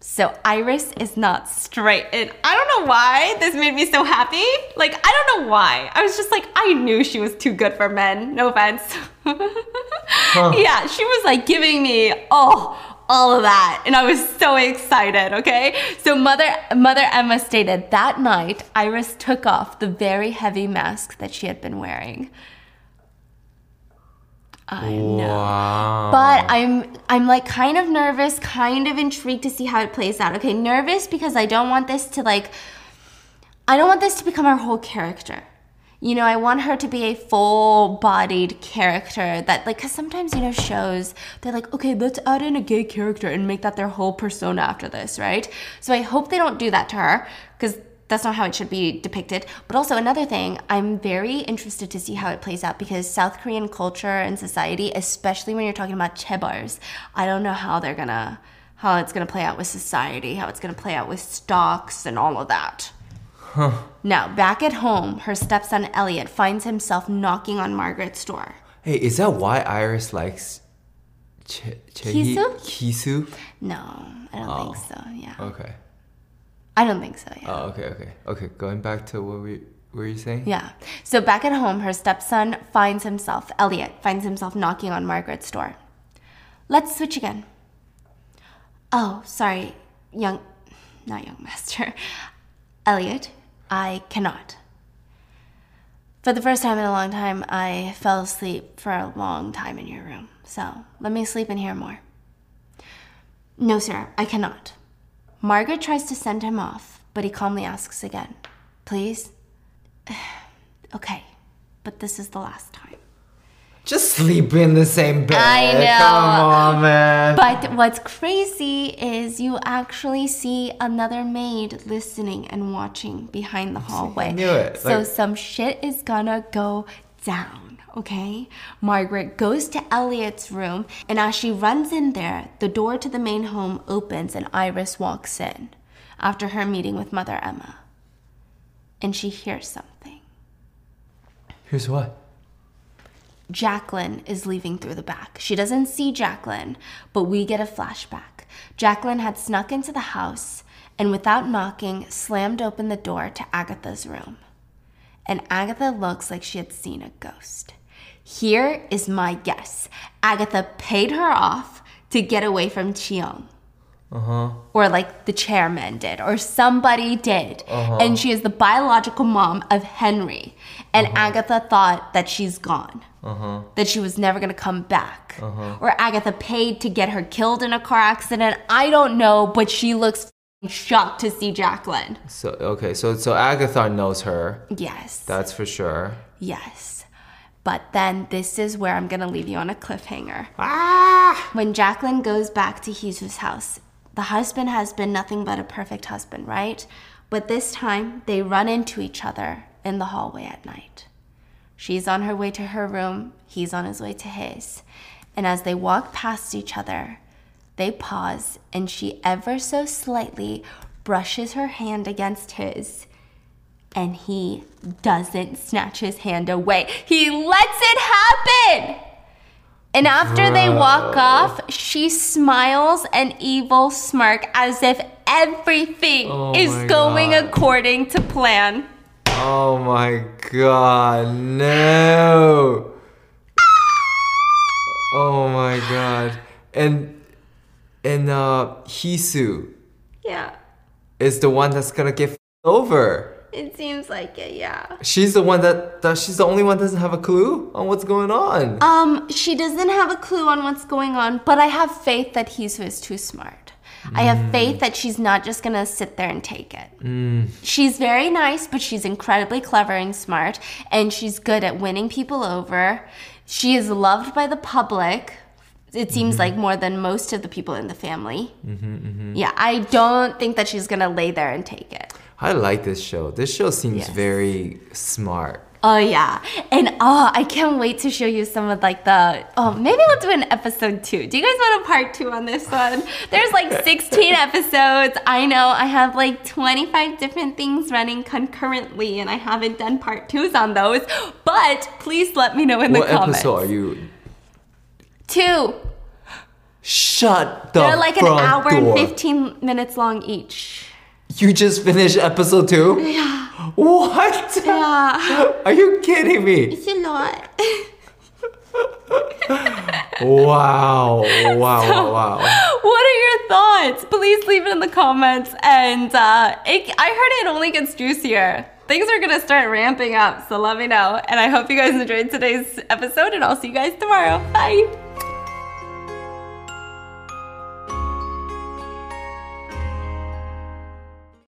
So Iris is not straight. And I don't know why this made me so happy. Like, I don't know why. I was just like, I knew she was too good for men. No offense. Yeah, she was like giving me, oh, all of that. And I was so excited, okay? So Mother Mother Emma stated that night Iris took off the very heavy mask that she had been wearing. I know. Wow. But I'm I'm like kind of nervous, kind of intrigued to see how it plays out. Okay, nervous because I don't want this to like I don't want this to become our whole character. You know, I want her to be a full-bodied character that like cuz sometimes you know shows they're like, "Okay, let's add in a gay character and make that their whole persona after this, right?" So I hope they don't do that to her cuz that's not how it should be depicted. But also another thing, I'm very interested to see how it plays out because South Korean culture and society, especially when you're talking about chaebols, I don't know how they're gonna how it's gonna play out with society, how it's gonna play out with stocks and all of that. Now, back at home, her stepson Elliot finds himself knocking on Margaret's door. Hey, is that why Iris likes Chehi- Kisu? Kisu? No, I don't think oh. so. Yeah, Okay. I don't think so. Yeah. Oh, okay, okay. Okay, going back to what we were you saying? Yeah. So back at home, her stepson finds himself, Elliot, finds himself knocking on Margaret's door. Let's switch again. Oh, sorry, young, not young master. Elliot, I cannot. For the first time in a long time, I fell asleep for a long time in your room. So let me sleep in here more. No, sir, I cannot. Margaret tries to send him off, but he calmly asks again, Please? okay, but this is the last time. Just sleep in the same bed. I know. Come on, man. But what's crazy is you actually see another maid listening and watching behind the hallway. I knew it. So Like- some shit is gonna go down, okay? Margaret goes to Elliot's room, and as she runs in there, the door to the main home opens and Iris walks in after her meeting with Mother Emma. And she hears something. Here's what. Jacquelyn is leaving through the back. She doesn't see Jacquelyn, but we get a flashback. Jacquelyn had snuck into the house and, without knocking, slammed open the door to Agatha's room. And Agatha looks like she had seen a ghost. Here is my guess Agatha paid her off to get away from Cheong. Uh-huh. Or like the chairman did, or somebody did. Uh-huh. And she is the biological mom of Henry. And uh-huh. Agatha thought that she's gone that she was never going to come back. Or Agatha paid to get her killed in a car accident. I don't know, but she looks shocked to see Jacquelyn. So okay, so so Agatha knows her. Yes. That's for sure. yes. But then this is where I'm going to leave you on a cliffhanger. Ah! When Jacquelyn goes back to Hee-Soo's house, the husband has been nothing but a perfect husband, right? But this time they run into each other in the hallway at night. She's on her way to her room, he's on his way to his. And as they walk past each other, They pause, and she ever so slightly brushes her hand against his. And he doesn't snatch his hand away. He lets it happen! And after they walk off, she smiles an evil smirk as if everything Oh is going God. according to plan. Oh my god, no! Oh my god. And and uh Hee-Soo Yeah, is the one that's gonna get f- over. It seems like it, yeah. She's the one that, that she's the only one that doesn't have a clue on what's going on. Um, she doesn't have a clue on what's going on, but I have faith that he's is too smart. I have mm. faith that she's not just gonna sit there and take it. Mm. She's very nice, but she's incredibly clever and smart, and she's good at winning people over. She is loved by the public. It seems mm-hmm. like more than most of the people in the family. Mm-hmm, mm-hmm. Yeah, I don't think that she's gonna lay there and take it. I like this show. This show seems Yes. very smart. Oh yeah, and oh, I can't wait to show you some of like the. Oh, maybe we'll do an episode two. Do you guys want a part two on this one? There's like 16 episodes. I know I have like 25 different things running concurrently, and I haven't done part twos on those. But please let me know in what the comments. What episode are you? Two. Shut the They're like an hour door. and 15 minutes long each. You just finished episode two? Yeah. What? Yeah. Are you kidding me? It's a lot. Wow. Wow, wow, wow. What are your thoughts? Please leave it in the comments. And uh, it, I heard it only gets juicier. Things are gonna start ramping up, so let me know. And I hope you guys enjoyed today's episode, and I'll see you guys tomorrow. Bye.